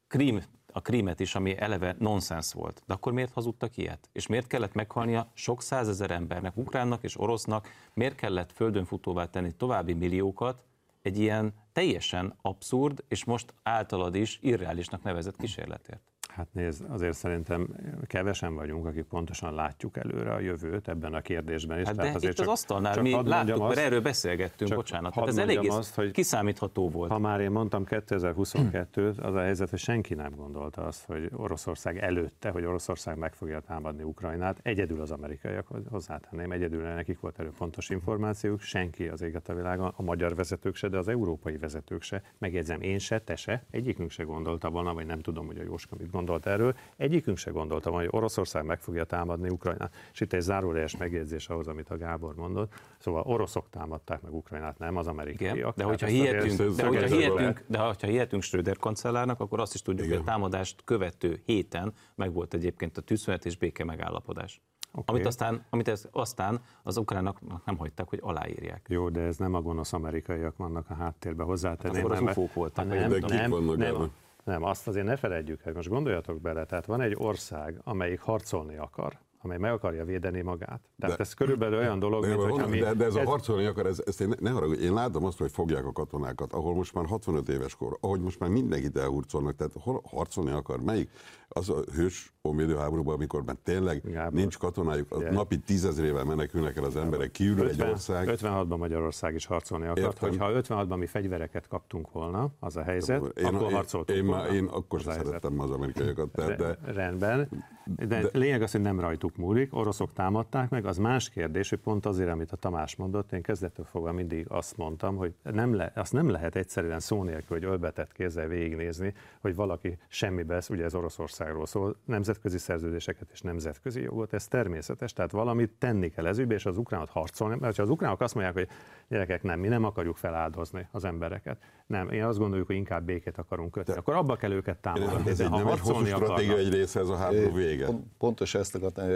Krím, a krímet is, ami eleve nonsens volt. De akkor miért hazudtak ilyet? És miért kellett meghalnia sok százezer embernek, ukránnak és orosznak, miért kellett földön futóvá tenni további milliókat, egy ilyen teljesen abszurd, és most általad is irreálisnak nevezett kísérletért. Hát nézd, azért szerintem kevesen vagyunk, akik pontosan látjuk előre a jövőt ebben a kérdésben. És hát de azért itt csak, az asztalnál csak mi láttuk, azt, mert erről beszélgettünk, bocsánat. Tehát ez elég azt, hogy kiszámítható volt. Ha már én mondtam 2022-t, az a helyzet, hogy senki nem gondolta azt, hogy Oroszország előtte, hogy Oroszország meg fogja támadni Ukrajnát. Egyedül az amerikaiak hozzátenném, egyedül nekik volt erről pontos információk, senki az éget a világon, a magyar vezetők se, de az európai vezetők se. Megjegyzem, én se, te se, egyikünk se gondolta volna, vagy nem tudom, hogy a Jóska mit gondolt erről. Egyikünk se gondolta, hogy Oroszország meg fogja támadni Ukrajnát. És itt egy zárólejes megjegyzés ahhoz, amit a Gábor mondott. Szóval oroszok támadták meg Ukrajnát, nem az amerikaiak. Igen, de hogyha hihetünk, de hogyha hihetünk, de hogyha hihetünk Schröder kancellárnak, akkor azt is tudjuk, Igen. hogy a támadást követő héten meg volt egyébként a tűzszünet és béke megállapodás. Okay. Amit, aztán, amit ez, aztán az ukránok nem hagyták, hogy aláírják. Jó, de ez nem a gonosz amerikaiak vannak a háttérben hozzátenném. Hát akkor az ufók voltak. Nem, de kik nem, vannak nem, nem, azt azért ne felejtjük el, most gondoljatok bele, tehát van egy ország, amelyik harcolni akar, amely meg akarja védeni magát. Tehát de, ez körülbelül olyan dolog, de, mint hogy... De, de ez, ez a harcolni akar, ez, ezt én ne, ne haragudj, én látom azt, hogy fogják a katonákat, ahol most már 65 éves kor, ahogy most már mindenkit elhurcolnak, tehát hol harcolni akar, melyik? Az a hős háborúban, amikor már tényleg Gábor, nincs katonájuk, a napi tízezrével menekülnek el az emberek, kiürül egy ország. 56-ban Magyarország is harcolni akart, Értem. hogyha 56-ban mi fegyvereket kaptunk volna, az a helyzet, én, akkor harcoltunk én, én, volna. Én akkor sem szerettem az amerikaiakat. Tehát, de, rendben, de, de, lényeg az, hogy nem rajtuk múlik, oroszok támadták meg, az más kérdés, hogy pont azért, amit a Tamás mondott, én kezdettől fogva mindig azt mondtam, hogy nem le, azt nem lehet egyszerűen szó nélkül, hogy ölbetett kézzel végignézni, hogy valaki semmibe, ugye ez Oroszországról szól, nemzetközi szerződéseket és nemzetközi jogot, ez természetes, tehát valamit tenni kell ez és az ukránot harcolni, mert ha az ukránok azt mondják, hogy gyerekek nem, mi nem akarjuk feláldozni az embereket, nem, én azt gondoljuk, hogy inkább békét akarunk kötni, de, akkor abba kell őket támogatni. Ez egy, nem egy hosszú stratégia egy része ez a háború vége. Pontos ezt akartam,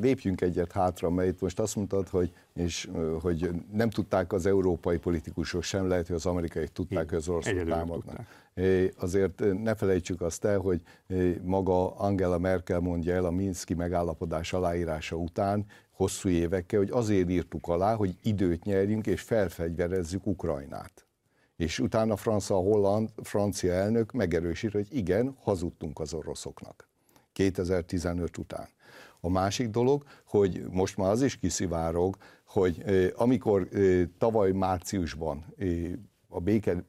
lépjünk egyet hátra, mert itt most azt mondtad, hogy, és, hogy nem tudták az európai politikusok sem, lehet, hogy az amerikai tudták, hogy az oroszok támadnak. Azért ne felejtsük azt el, hogy maga Angela Merkel mondja el a Minszki megállapodás aláírása után, hosszú évekkel, hogy azért írtuk alá, hogy időt nyerjünk és felfegyverezzük Ukrajnát. És utána Francia, Holland, francia elnök megerősít, hogy igen, hazudtunk az oroszoknak. 2015 után. A másik dolog, hogy most már az is kiszivárog, hogy amikor tavaly márciusban a béke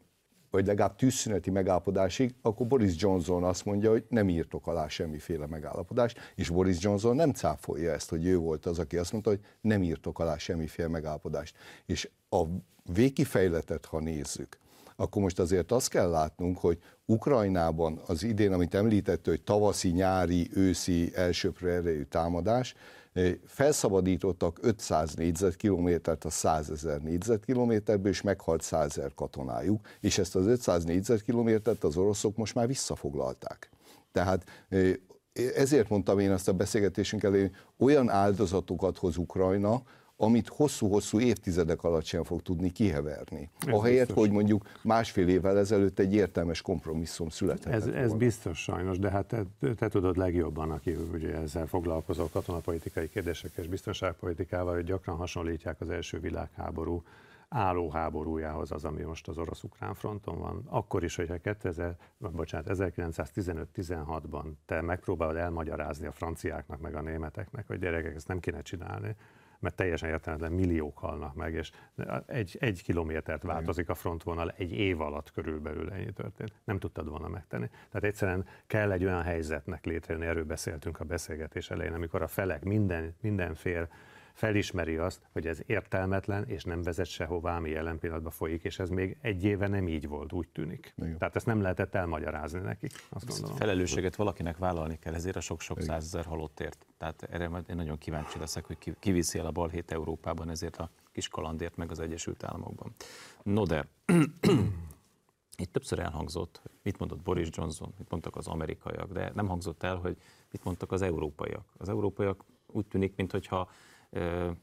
vagy legalább tűzszüneti megállapodásig, akkor Boris Johnson azt mondja, hogy nem írtok alá semmiféle megállapodást, és Boris Johnson nem cáfolja ezt, hogy ő volt az, aki azt mondta, hogy nem írtok alá semmiféle megállapodást. És a végkifejletet, ha nézzük, akkor most azért azt kell látnunk, hogy Ukrajnában az idén, amit említett, hogy tavaszi, nyári, őszi elsőprő erejű támadás, felszabadítottak 500 négyzetkilométert a 100 ezer négyzetkilométerből, és meghalt 100 ezer katonájuk, és ezt az 500 négyzetkilométert az oroszok most már visszafoglalták. Tehát ezért mondtam én azt a beszélgetésünk elé, olyan áldozatokat hoz Ukrajna, amit hosszú-hosszú évtizedek alatt sem fog tudni kiheverni. Ez Ahelyett, biztos. hogy mondjuk másfél évvel ezelőtt egy értelmes kompromisszum született. Ez, ez biztos sajnos, de hát te, te tudod legjobban, aki ugye ezzel foglalkozó katonapolitikai kérdésekkel és biztonságpolitikával, hogy gyakran hasonlítják az első világháború álló háborújához az, ami most az orosz-ukrán fronton van. Akkor is, hogyha 2000, bocsánat, 1915-16-ban te megpróbálod elmagyarázni a franciáknak meg a németeknek, hogy gyerekek, ezt nem kéne csinálni, mert teljesen értelemben milliók halnak meg, és egy, egy kilométert változik a frontvonal egy év alatt körülbelül ennyi történt. Nem tudtad volna megtenni. Tehát egyszerűen kell egy olyan helyzetnek létrejönni, erről beszéltünk a beszélgetés elején, amikor a felek minden, minden fél felismeri azt, hogy ez értelmetlen, és nem vezet sehová, ami jelen pillanatban folyik, és ez még egy éve nem így volt, úgy tűnik. Igen. Tehát ezt nem lehetett elmagyarázni nekik, azt gondolom. Felelősséget valakinek vállalni kell ezért a sok-sok százezer halottért. Tehát erre majd én nagyon kíváncsi leszek, hogy ki, ki viszi el a balhét Európában ezért a kis kalandért, meg az Egyesült Államokban. No de, itt többször elhangzott, hogy mit mondott Boris Johnson, mit mondtak az amerikaiak, de nem hangzott el, hogy mit mondtak az európaiak. Az európaiak úgy tűnik, mintha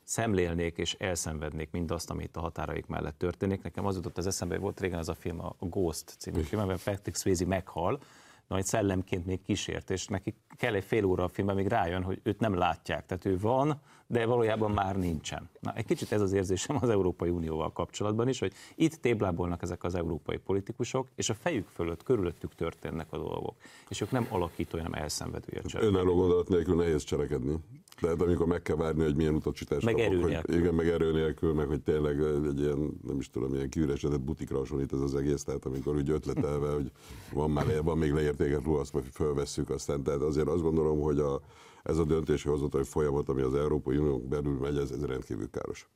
szemlélnék és elszenvednék mindazt, amit a határaik mellett történik. Nekem az jutott az eszembe, volt régen ez a film, a Ghost című film, amiben Patrick Swayze meghal, majd szellemként még kísért, és neki kell egy fél óra a filmben, még rájön, hogy őt nem látják. Tehát ő van, de valójában már nincsen. Na, egy kicsit ez az érzésem az Európai Unióval kapcsolatban is, hogy itt téblábolnak ezek az európai politikusok, és a fejük fölött, körülöttük történnek a dolgok. És ők nem alakító, hanem elszenvedője Önálló gondolat nélkül nehéz cselekedni. Tehát amikor meg kell várni, hogy milyen utasítást meg kapok, hogy, igen, meg erő nélkül, meg hogy tényleg egy ilyen, nem is tudom, ilyen kiüresedett butikra hasonlít ez az egész, tehát amikor úgy ötletelve, hogy van, már, van még leértéket ruha, azt majd fölvesszük aztán. Tehát azért azt gondolom, hogy a, ez a döntési hozatai folyamat, ami az Európai Unió belül megy, ez, ez rendkívül káros.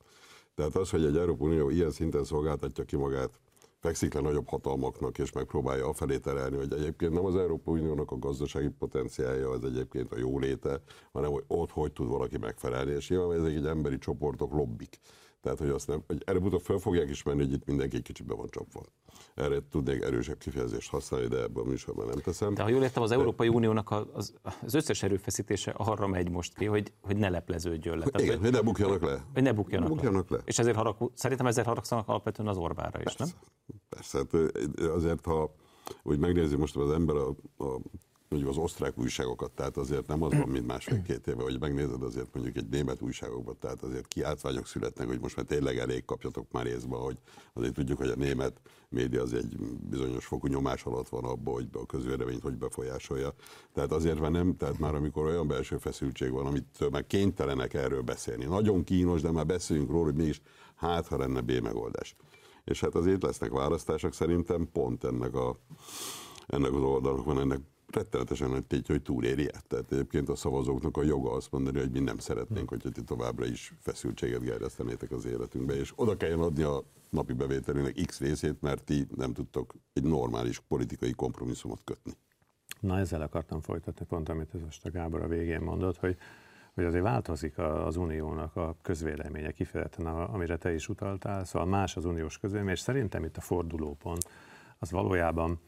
Tehát az, hogy egy Európai Unió ilyen szinten szolgáltatja ki magát, fekszik le nagyobb hatalmaknak, és megpróbálja afelé terelni, hogy egyébként nem az Európai Uniónak a gazdasági potenciálja az egyébként a jóléte, hanem hogy ott hogy tud valaki megfelelni, és nyilván ezek egy emberi csoportok, lobbik. Tehát, hogy azt nem, hogy előbb-utóbb fel fogják ismerni, hogy itt mindenki egy kicsit be van csapva. Erre tudnék erősebb kifejezést használni, de ebben a műsorban nem teszem. De ha jól értem, az de... Európai Uniónak az, az összes erőfeszítése arra megy most ki, hogy, hogy ne lepleződjön le. Tehát, Igen, hogy, ne bukjanak le. Hogy ne bukjanak, ne bukjanak le. le. És ezért harag, szerintem ezért haragszanak alapvetően az Orbára is, persze, nem? Persze, hát azért, ha úgy megnézi most az ember a, a mondjuk az osztrák újságokat, tehát azért nem az van, mint másfél-két éve, hogy megnézed azért mondjuk egy német újságokban, tehát azért kiáltványok születnek, hogy most már tényleg elég kapjatok már részbe, hogy azért tudjuk, hogy a német média az egy bizonyos fokú nyomás alatt van abban, hogy a közvéleményt hogy befolyásolja. Tehát azért van nem, tehát már amikor olyan belső feszültség van, amit már kénytelenek erről beszélni. Nagyon kínos, de már beszéljünk róla, hogy mégis hát, ha lenne B megoldás. És hát azért lesznek választások szerintem pont ennek a ennek az oldalnak van ennek rettenetesen nagy tétje, hogy túléri -e. Tehát egyébként a szavazóknak a joga azt mondani, hogy mi nem szeretnénk, hogy ti továbbra is feszültséget gerjesztenétek az életünkbe, és oda kelljen adni a napi bevételének X részét, mert ti nem tudtok egy normális politikai kompromisszumot kötni. Na ezzel akartam folytatni, pont amit ez most a Gábor a végén mondott, hogy hogy azért változik az uniónak a közvéleménye kifejezetten, amire te is utaltál, szóval más az uniós közvélemény, és szerintem itt a fordulópont az valójában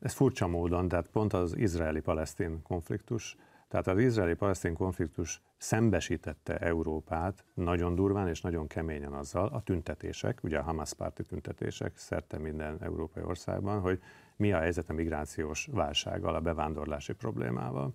ez furcsa módon, tehát pont az izraeli-palesztin konfliktus, tehát az izraeli-palesztin konfliktus szembesítette Európát nagyon durván és nagyon keményen azzal, a tüntetések, ugye a Hamas párti tüntetések szerte minden európai országban, hogy mi a helyzet a migrációs válsággal, a bevándorlási problémával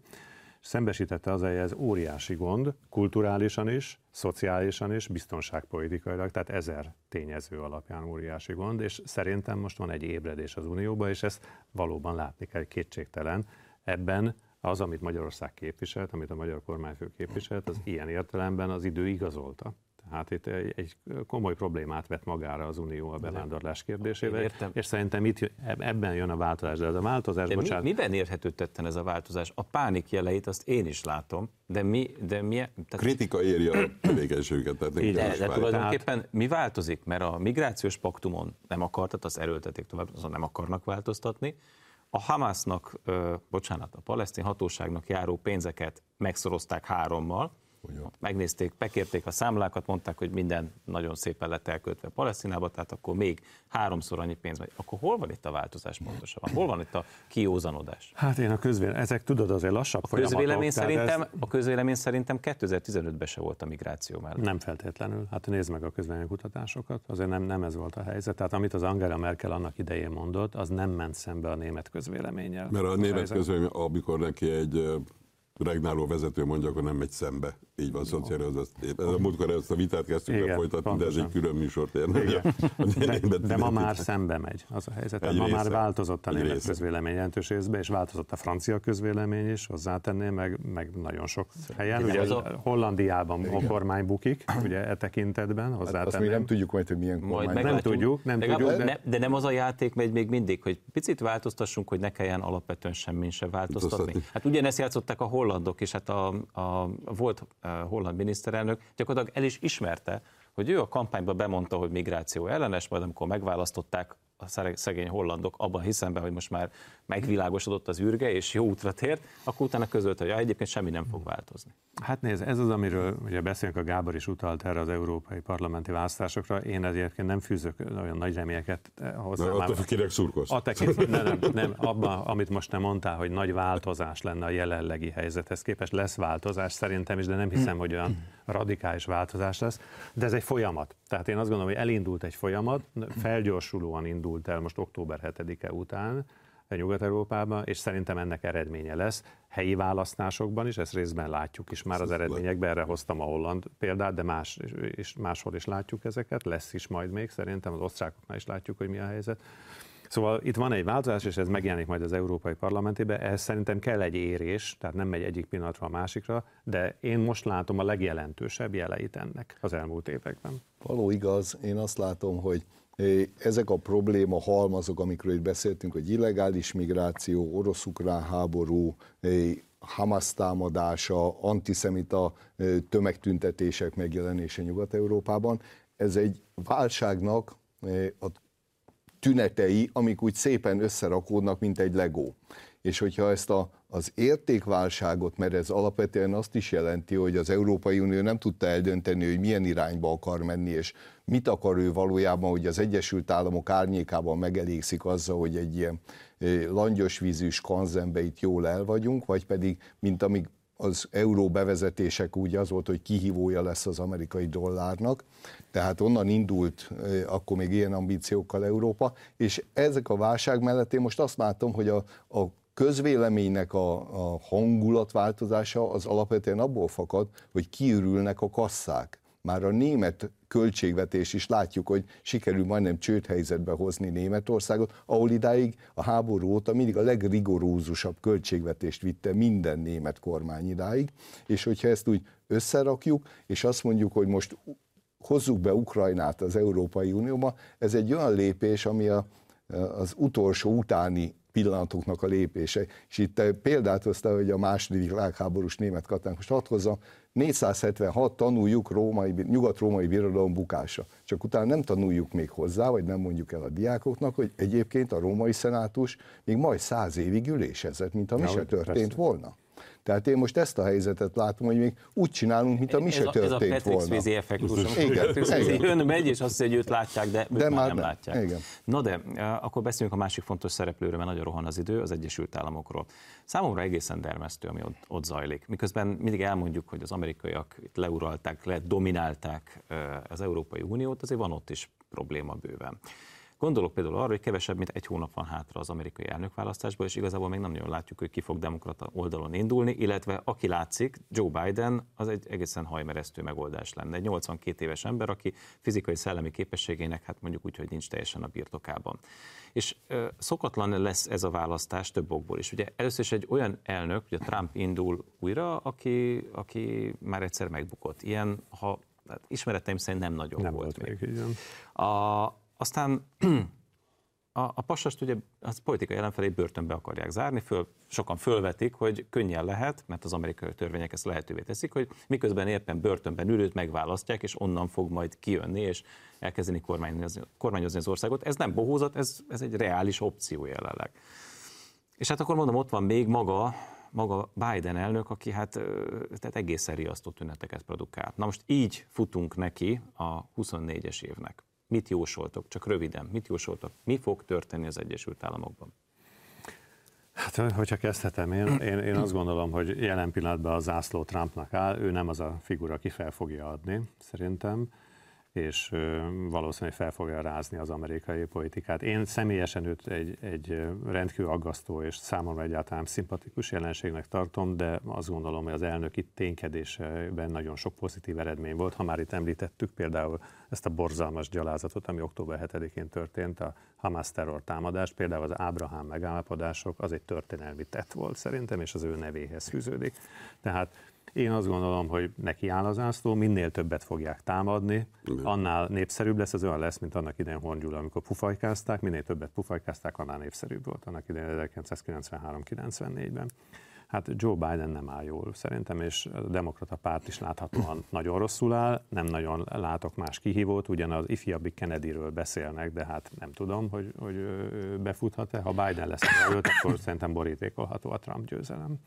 szembesítette az, hogy ez óriási gond, kulturálisan is, szociálisan is, biztonságpolitikailag, tehát ezer tényező alapján óriási gond, és szerintem most van egy ébredés az Unióban, és ezt valóban látni kell, kétségtelen. Ebben az, amit Magyarország képviselt, amit a magyar kormányfő képviselt, az ilyen értelemben az idő igazolta. Hát itt egy, komoly problémát vet magára az Unió a bevándorlás kérdésével, értem. és szerintem itt ebben jön a változás. De ez a változás, De bocsánat, mi, miben érhető tetten ez a változás? A pánik jeleit azt én is látom, de mi, de mi, tehát Kritika éri a tevékenységüket, tehát De, de fájni. tulajdonképpen mi változik? Mert a migrációs paktumon nem akartat, az erőltetik tovább, azon nem akarnak változtatni. A Hamasnak, ö, bocsánat, a palesztin hatóságnak járó pénzeket megszorozták hárommal, megnézték, bekérték a számlákat, mondták, hogy minden nagyon szépen lett elköltve Palesztinába, tehát akkor még háromszor annyi pénz megy. Akkor hol van itt a változás pontosabban? Hol van itt a kiózanodás? Hát én a közvélemény, ezek tudod azért lassabb A közvélemény, szerintem, ez a közvélemény szerintem 2015-ben se volt a migráció mellett. Nem feltétlenül. Hát nézd meg a közvéleménykutatásokat, azért nem, nem ez volt a helyzet. Tehát amit az Angela Merkel annak idején mondott, az nem ment szembe a német közvéleménnyel. Mert a Most német közvélemény, amikor neki egy regnáló vezető mondja, akkor nem megy szembe. Így van, szociális, az, ez a múltkor ezt a vitát kezdtük Igen, Igen, folytatni, de ez egy pontosan. külön. Igen. A De, német de ma már szembe megy az a helyzet. Egy ma már része. változott a német része. közvélemény jelentős részben, és változott a francia közvélemény is, hozzátenném, meg, meg nagyon sok helyen. Ugye az a- Hollandiában a kormány bukik, ugye e tekintetben, Hát azt még hozzátenném. nem tudjuk majd, hogy milyen Majd kormány. meg- meglátjuk. tudjuk, nem Legalább tudjuk, de- de nem az a játék megy még mindig, hogy picit változtassunk, hogy ne kelljen alapvetően semmin se változtatni. Hát ugyanezt játszották a hollandok, és hát a, a volt a holland miniszterelnök gyakorlatilag el is ismerte, hogy ő a kampányban bemondta, hogy migráció ellenes, majd amikor megválasztották a szegény hollandok, abban hiszem be, hogy most már megvilágosodott az űrge, és jó útra tért, akkor utána közölte, hogy ja, egyébként semmi nem fog változni. Hát nézd, ez az, amiről ugye beszélünk, a Gábor is utalt erre az európai parlamenti választásokra. Én egyébként nem fűzök olyan nagy reményeket eh, hozzá. Na, Már- attól kinek szurkolsz. A tekint, nem, nem, nem, abban, amit most te mondtál, hogy nagy változás lenne a jelenlegi helyzethez képest, lesz változás szerintem is, de nem hiszem, hogy olyan radikális változás lesz. De ez egy folyamat. Tehát én azt gondolom, hogy elindult egy folyamat, felgyorsulóan indult el most október 7-e után, Nyugat-Európában, és szerintem ennek eredménye lesz. Helyi választásokban is, ezt részben látjuk is már az eredményekben, erre hoztam a holland példát, de más, és máshol is látjuk ezeket, lesz is majd még, szerintem az osztrákoknál is látjuk, hogy mi a helyzet. Szóval itt van egy változás, és ez megjelenik majd az Európai Parlamentében. Ehhez szerintem kell egy érés, tehát nem megy egyik pillanatra a másikra, de én most látom a legjelentősebb jeleit ennek az elmúlt években. Való igaz, én azt látom, hogy eh, ezek a probléma halmazok, amikről itt beszéltünk, hogy illegális migráció, orosz-ukrán háború, eh, Hamas támadása, antiszemita eh, tömegtüntetések megjelenése Nyugat-Európában, ez egy válságnak a tünetei, amik úgy szépen összerakódnak, mint egy legó. És hogyha ezt a, az értékválságot, mert ez alapvetően azt is jelenti, hogy az Európai Unió nem tudta eldönteni, hogy milyen irányba akar menni, és mit akar ő valójában, hogy az Egyesült Államok árnyékában megelégszik azzal, hogy egy ilyen langyos vízű skanzenbe itt jól el vagyunk, vagy pedig, mint amíg az euró bevezetések úgy az volt, hogy kihívója lesz az amerikai dollárnak, tehát onnan indult eh, akkor még ilyen ambíciókkal Európa, és ezek a válság mellett én most azt látom, hogy a, a közvéleménynek a, a hangulatváltozása az alapvetően abból fakad, hogy kiürülnek a kasszák. Már a német költségvetés is látjuk, hogy sikerül majdnem csődhelyzetbe hozni Németországot, ahol idáig a háború óta mindig a legrigorózusabb költségvetést vitte minden német kormány idáig, és hogyha ezt úgy összerakjuk, és azt mondjuk, hogy most hozzuk be Ukrajnát az Európai Unióba, ez egy olyan lépés, ami a, az utolsó utáni pillanatoknak a lépése. És itt példát hoztál, hogy a második világháborús német katánk. Most hadd hozzam, 476 tanuljuk római, nyugat-római birodalom bukása. Csak utána nem tanuljuk még hozzá, vagy nem mondjuk el a diákoknak, hogy egyébként a római szenátus még majd száz évig ülésezett, mint ha mi se történt persze. volna. Tehát én most ezt a helyzetet látom, hogy még úgy csinálunk, mint a mi se ez, a, ez a történt Patrick volna. Swayze effektus. Igen, igen. Jön, megy, és azt hiszi, hogy őt látják, de, De már már nem nem. látják. Igen. Na de, eh, akkor beszéljünk a másik fontos szereplőről, mert nagyon rohan az idő, az Egyesült Államokról. Számomra egészen dermesztő, ami ott, ott zajlik. Miközben mindig elmondjuk, hogy az amerikaiak itt leuralták, ledominálták eh, az Európai Uniót, azért van ott is probléma bőven. Gondolok például arra, hogy kevesebb, mint egy hónap van hátra az amerikai elnökválasztásból, és igazából még nem nagyon látjuk, hogy ki fog demokrata oldalon indulni, illetve aki látszik, Joe Biden, az egy egészen hajmeresztő megoldás lenne. Egy 82 éves ember, aki fizikai szellemi képességének, hát mondjuk úgy, hogy nincs teljesen a birtokában. És ö, szokatlan lesz ez a választás több okból is. Ugye először is egy olyan elnök, ugye Trump indul újra, aki, aki már egyszer megbukott. Ilyen, ha hát ismereteim szerint nem nagyon Nem volt, volt még. még. A, aztán a, a passast ugye az politikai ellenfelé börtönbe akarják zárni, föl, sokan fölvetik, hogy könnyen lehet, mert az amerikai törvények ezt lehetővé teszik, hogy miközben éppen börtönben ülőt megválasztják, és onnan fog majd kijönni, és elkezdeni kormányozni, kormányozni az országot. Ez nem bohózat, ez, ez egy reális opció jelenleg. És hát akkor mondom, ott van még maga, maga Biden elnök, aki hát tehát egészen riasztó tüneteket produkál. Na most így futunk neki a 24-es évnek. Mit jósoltok? Csak röviden, mit jósoltok? Mi fog történni az Egyesült Államokban? Hát, hogyha kezdhetem én, én, én azt gondolom, hogy jelen pillanatban a zászló Trumpnak áll, ő nem az a figura, aki fel fogja adni, szerintem, és valószínűleg fel fogja rázni az amerikai politikát. Én személyesen őt egy, egy rendkívül aggasztó és számomra egyáltalán szimpatikus jelenségnek tartom, de azt gondolom, hogy az elnök itt nagyon sok pozitív eredmény volt. Ha már itt említettük például ezt a borzalmas gyalázatot, ami október 7-én történt, a Hamas terror támadást, például az Ábrahám megállapodások, az egy történelmi tett volt szerintem, és az ő nevéhez fűződik. Tehát én azt gondolom, hogy neki áll az ászló, minél többet fogják támadni, annál népszerűbb lesz, az olyan lesz, mint annak idején Horn Gyula, amikor pufajkázták, minél többet pufajkázták, annál népszerűbb volt annak idején 1993-94-ben. Hát Joe Biden nem áll jól szerintem, és a demokrata párt is láthatóan nagyon rosszul áll, nem nagyon látok más kihívót, ugyan az ifjabbik Kennedyről beszélnek, de hát nem tudom, hogy, hogy befuthat-e. Ha Biden lesz jelölt, akkor szerintem borítékolható a Trump győzelem.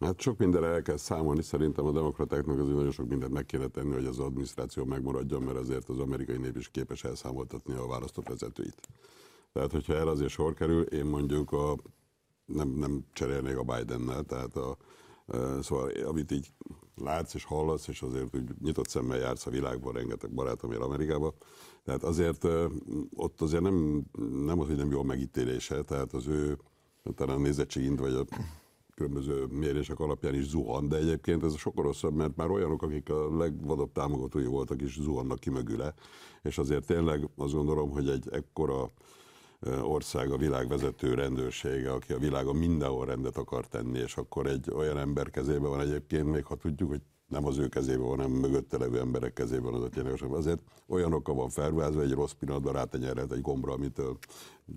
Hát sok mindenre el kell számolni, szerintem a demokratáknak azért nagyon sok mindent meg kéne tenni, hogy az adminisztráció megmaradjon, mert azért az amerikai nép is képes elszámoltatni a választott vezetőit. Tehát, hogyha el azért sor kerül, én mondjuk a, nem, nem cserélnék a Bidennel, tehát a, e, szóval amit így látsz és hallasz, és azért úgy nyitott szemmel jársz a világban, rengeteg barátom él Amerikába, tehát azért e, ott azért nem, nem az, hogy nem jó megítélése, tehát az ő talán a nézettségint, vagy a különböző mérések alapján is zuhan, de egyébként ez sokkal rosszabb, mert már olyanok, akik a legvadabb támogatói voltak is zuhannak ki mögüle, és azért tényleg azt gondolom, hogy egy ekkora ország, a világ vezető rendőrsége, aki a világon mindenhol rendet akar tenni, és akkor egy olyan ember kezében van egyébként, még ha tudjuk, hogy nem az ő kezében hanem mögötte levő emberek kezében az a tényleges. Azért olyanokkal van felvázva, egy rossz pillanatban rátenyerhet egy gombra, amitől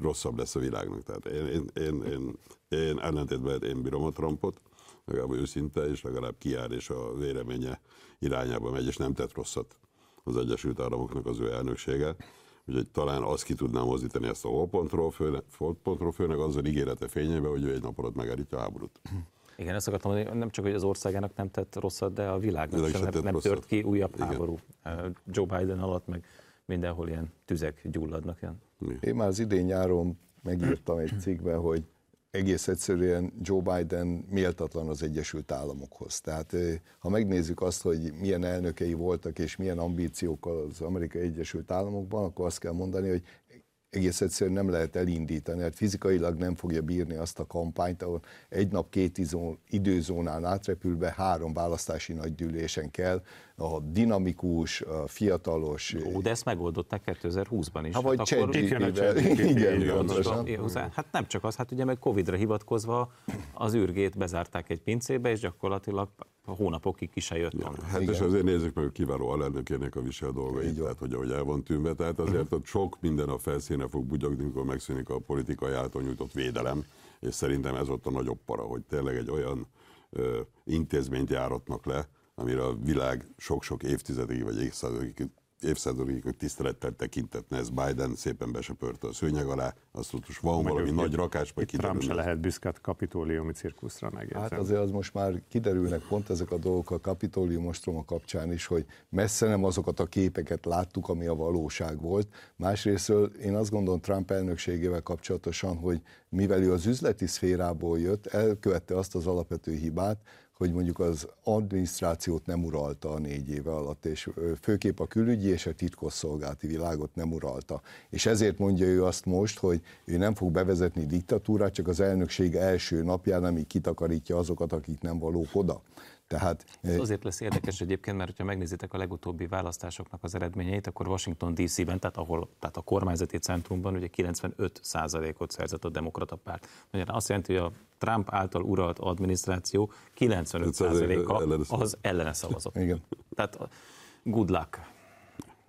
rosszabb lesz a világnak. Tehát én, én, én, én, én ellentétben én bírom a Trumpot, legalább őszinte, és legalább kiáll, és a véleménye irányába megy, és nem tett rosszat az Egyesült Államoknak az ő elnöksége. Úgyhogy talán azt ki tudnám mozdítani ezt a holpontról főnek, holpontról főnek azzal ígérete fényében, hogy ő egy nap alatt megállítja a háborút. Igen, ezt akartam mondani, nem csak, hogy az országának nem tett rosszat, de a világnak Világ sem se nem, nem tört ki újabb Igen. háború. Joe Biden alatt meg mindenhol ilyen tüzek gyulladnak. Ilyen. Én már az idén nyáron megírtam egy cikkben, hogy egész egyszerűen Joe Biden méltatlan az Egyesült Államokhoz. Tehát eh, ha megnézzük azt, hogy milyen elnökei voltak és milyen ambíciókkal az Amerikai Egyesült Államokban, akkor azt kell mondani, hogy egész egyszerűen nem lehet elindítani, mert fizikailag nem fogja bírni azt a kampányt, ahol egy nap két időzónán átrepülve három választási nagygyűlésen kell a dinamikus, a fiatalos, Ó, de ezt megoldották 2020-ban is. ha vagy akkor- Itt jön a ChatGPT-vel. ChatGPT, Igen. Hát nem csak az, hát ugye meg Covid-ra hivatkozva az űrgét bezárták egy pincébe, és gyakorlatilag hónapokig ki se jött. onnan. Hát és azért nézzük meg, hogy kiváló alelnökének a visel dolgait, Így tehát hogy ahogy el van tűnve, tehát azért ott sok minden a felszíne fog bugyogni, amikor megszűnik a politikai által nyújtott védelem, és szerintem ez ott a nagyobb para, hogy tényleg egy olyan ö, intézményt járatnak le, amire a világ sok-sok évtizedig vagy évszázadokig évszázadokig tisztelettel tekintetne, ez Biden szépen besöpörte a szőnyeg alá, azt most van valami Meg nagy rakás, vagy itt Trump se kiderül. lehet büszke a kapitóliumi cirkuszra megjegyzem. Hát azért az most már kiderülnek pont ezek a dolgok a kapitólium ostroma kapcsán is, hogy messze nem azokat a képeket láttuk, ami a valóság volt. Másrésztről én azt gondolom Trump elnökségével kapcsolatosan, hogy mivel ő az üzleti szférából jött, elkövette azt az alapvető hibát, hogy mondjuk az adminisztrációt nem uralta a négy éve alatt, és főképp a külügyi és a titkosszolgálati világot nem uralta. És ezért mondja ő azt most, hogy ő nem fog bevezetni diktatúrát, csak az elnökség első napján, amíg kitakarítja azokat, akik nem valók oda. Tehát Ez azért lesz érdekes egyébként, mert ha megnézitek a legutóbbi választásoknak az eredményeit, akkor Washington DC-ben, tehát, ahol, tehát a kormányzati centrumban ugye 95%-ot szerzett a demokrata párt. Magyarán azt jelenti, hogy a Trump által uralt adminisztráció 95%-a ellene az ellene szavazott. Igen. Tehát a- Good luck.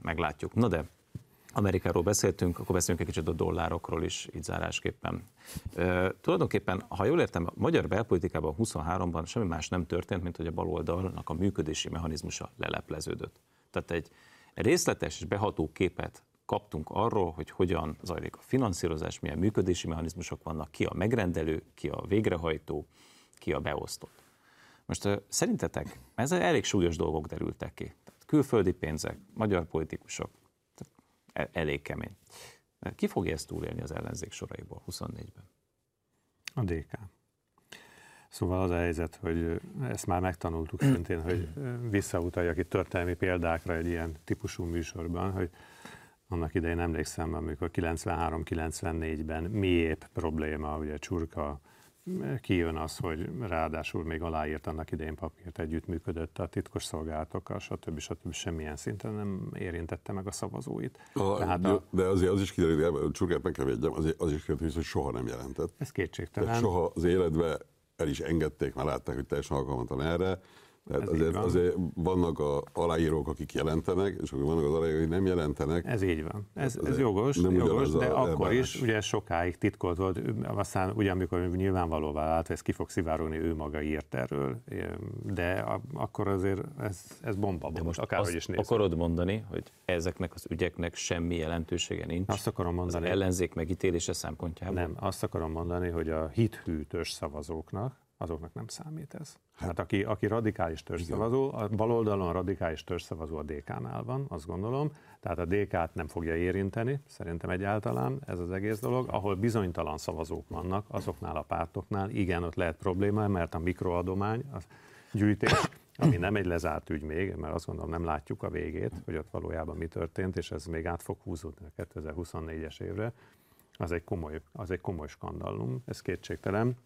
Meglátjuk. Na de Amerikáról beszéltünk, akkor beszélünk egy kicsit a dollárokról is, így zárásképpen. E, tulajdonképpen, ha jól értem, a magyar belpolitikában 23-ban semmi más nem történt, mint hogy a baloldalnak a működési mechanizmusa lelepleződött. Tehát egy részletes és beható képet kaptunk arról, hogy hogyan zajlik a finanszírozás, milyen működési mechanizmusok vannak, ki a megrendelő, ki a végrehajtó, ki a beosztott. Most szerintetek ez elég súlyos dolgok derültek ki. Tehát külföldi pénzek, magyar politikusok, elég kemény. Ki fogja ezt túlélni az ellenzék soraiból 24-ben? A DK. Szóval az a helyzet, hogy ezt már megtanultuk szintén, hogy visszautaljak itt történelmi példákra egy ilyen típusú műsorban, hogy annak idején emlékszem, amikor 93-94-ben mi épp probléma, ugye Csurka kijön az, hogy ráadásul még aláírt annak idején papírt, együttműködött a titkos szolgálatokkal, stb. stb. semmilyen szinten nem érintette meg a szavazóit. A, Tehát a, de azért az is kiderült, Csurkát meg kell védjem, azért az is kiderült, hogy soha nem jelentett. Ez kétségtelen. Tehát soha az életben el is engedték, mert látták, hogy teljesen alkalmatlan erre, tehát azért, van. azért vannak a aláírók, akik jelentenek, és akkor vannak az aláírók, akik nem jelentenek. Ez így van. Ez, ez jogos, nem jogos de a, akkor is ugye sokáig titkolt volt, aztán ugye amikor nyilvánvalóvá vált, ez ki fog szivárogni, ő maga írt erről, de a, akkor azért ez, ez bomba volt, most akárhogy is nézve. akarod mondani, hogy ezeknek az ügyeknek semmi jelentősége nincs? Azt akarom mondani. Az ellenzék megítélése szempontjából? Nem, azt akarom mondani, hogy a hithűtős szavazóknak azoknak nem számít ez. Hát, aki, aki radikális törzszavazó, a baloldalon radikális törzszavazó a DK-nál van, azt gondolom, tehát a DK-t nem fogja érinteni, szerintem egyáltalán ez az egész dolog. Ahol bizonytalan szavazók vannak, azoknál a pártoknál, igen, ott lehet probléma, mert a mikroadomány, a gyűjtés, ami nem egy lezárt ügy még, mert azt gondolom nem látjuk a végét, hogy ott valójában mi történt, és ez még át fog húzódni a 2024-es évre, az egy komoly, az egy komoly skandallum, ez kétségtelen.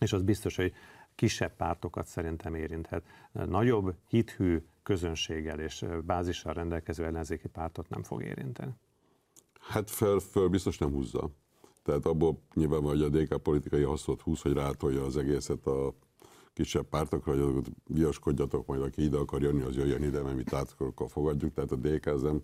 És az biztos, hogy kisebb pártokat szerintem érinthet. Nagyobb hithű közönséggel és bázissal rendelkező ellenzéki pártot nem fog érinteni. Hát fel, fel biztos nem húzza. Tehát abból nyilván hogy a DK politikai hasznot húz, hogy rátolja az egészet a kisebb pártokra, hogy viaskodjatok, majd aki ide akar jönni, az jöjjön ide, mert mi tártokkal fogadjuk. Tehát a DK nem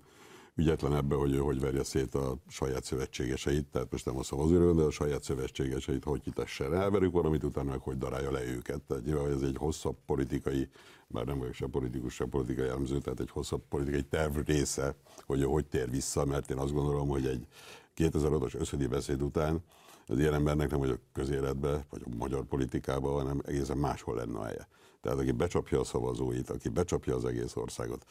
ügyetlen ebbe, hogy ő hogy verje szét a saját szövetségeseit, tehát most nem a szavazóról, de a saját szövetségeseit hogy hitessen. Elverjük valamit, utána meg hogy darálja le őket. Tehát nyilván ez egy hosszabb politikai, bár nem vagyok se politikus, se politikai elemző, tehát egy hosszabb politikai terv része, hogy ő hogy tér vissza, mert én azt gondolom, hogy egy 2006-os összödi beszéd után az ilyen embernek nem vagy a közéletbe, vagy a magyar politikában, hanem egészen máshol lenne a helye. Tehát aki becsapja a szavazóit, aki becsapja az egész országot,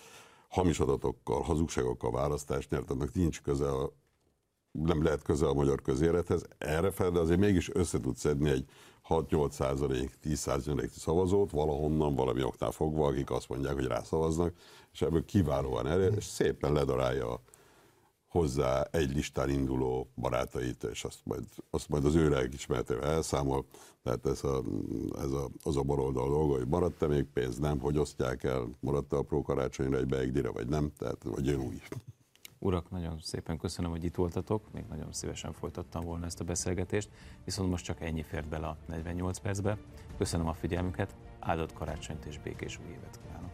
hamis adatokkal, hazugságokkal választást nyert, annak nincs köze a nem lehet köze a magyar közélethez, erre fel, de azért mégis össze tud szedni egy 6-8 százalék, 10 százalék szavazót valahonnan, valami oknál fogva, akik azt mondják, hogy rászavaznak, és ebből kiválóan elér, és szépen ledarálja a hozzá egy listán induló barátait, és azt majd, azt majd az ő lelkismeretével elszámol. Tehát ez, a, ez a, az a baloldal dolga, hogy maradt-e még pénz, nem, hogy osztják el, maradt-e apró karácsonyra egy beegdire, vagy nem, tehát vagy jön új. Urak, nagyon szépen köszönöm, hogy itt voltatok, még nagyon szívesen folytattam volna ezt a beszélgetést, viszont most csak ennyi fért bele a 48 percbe. Köszönöm a figyelmüket, áldott karácsonyt és békés új évet kívánok!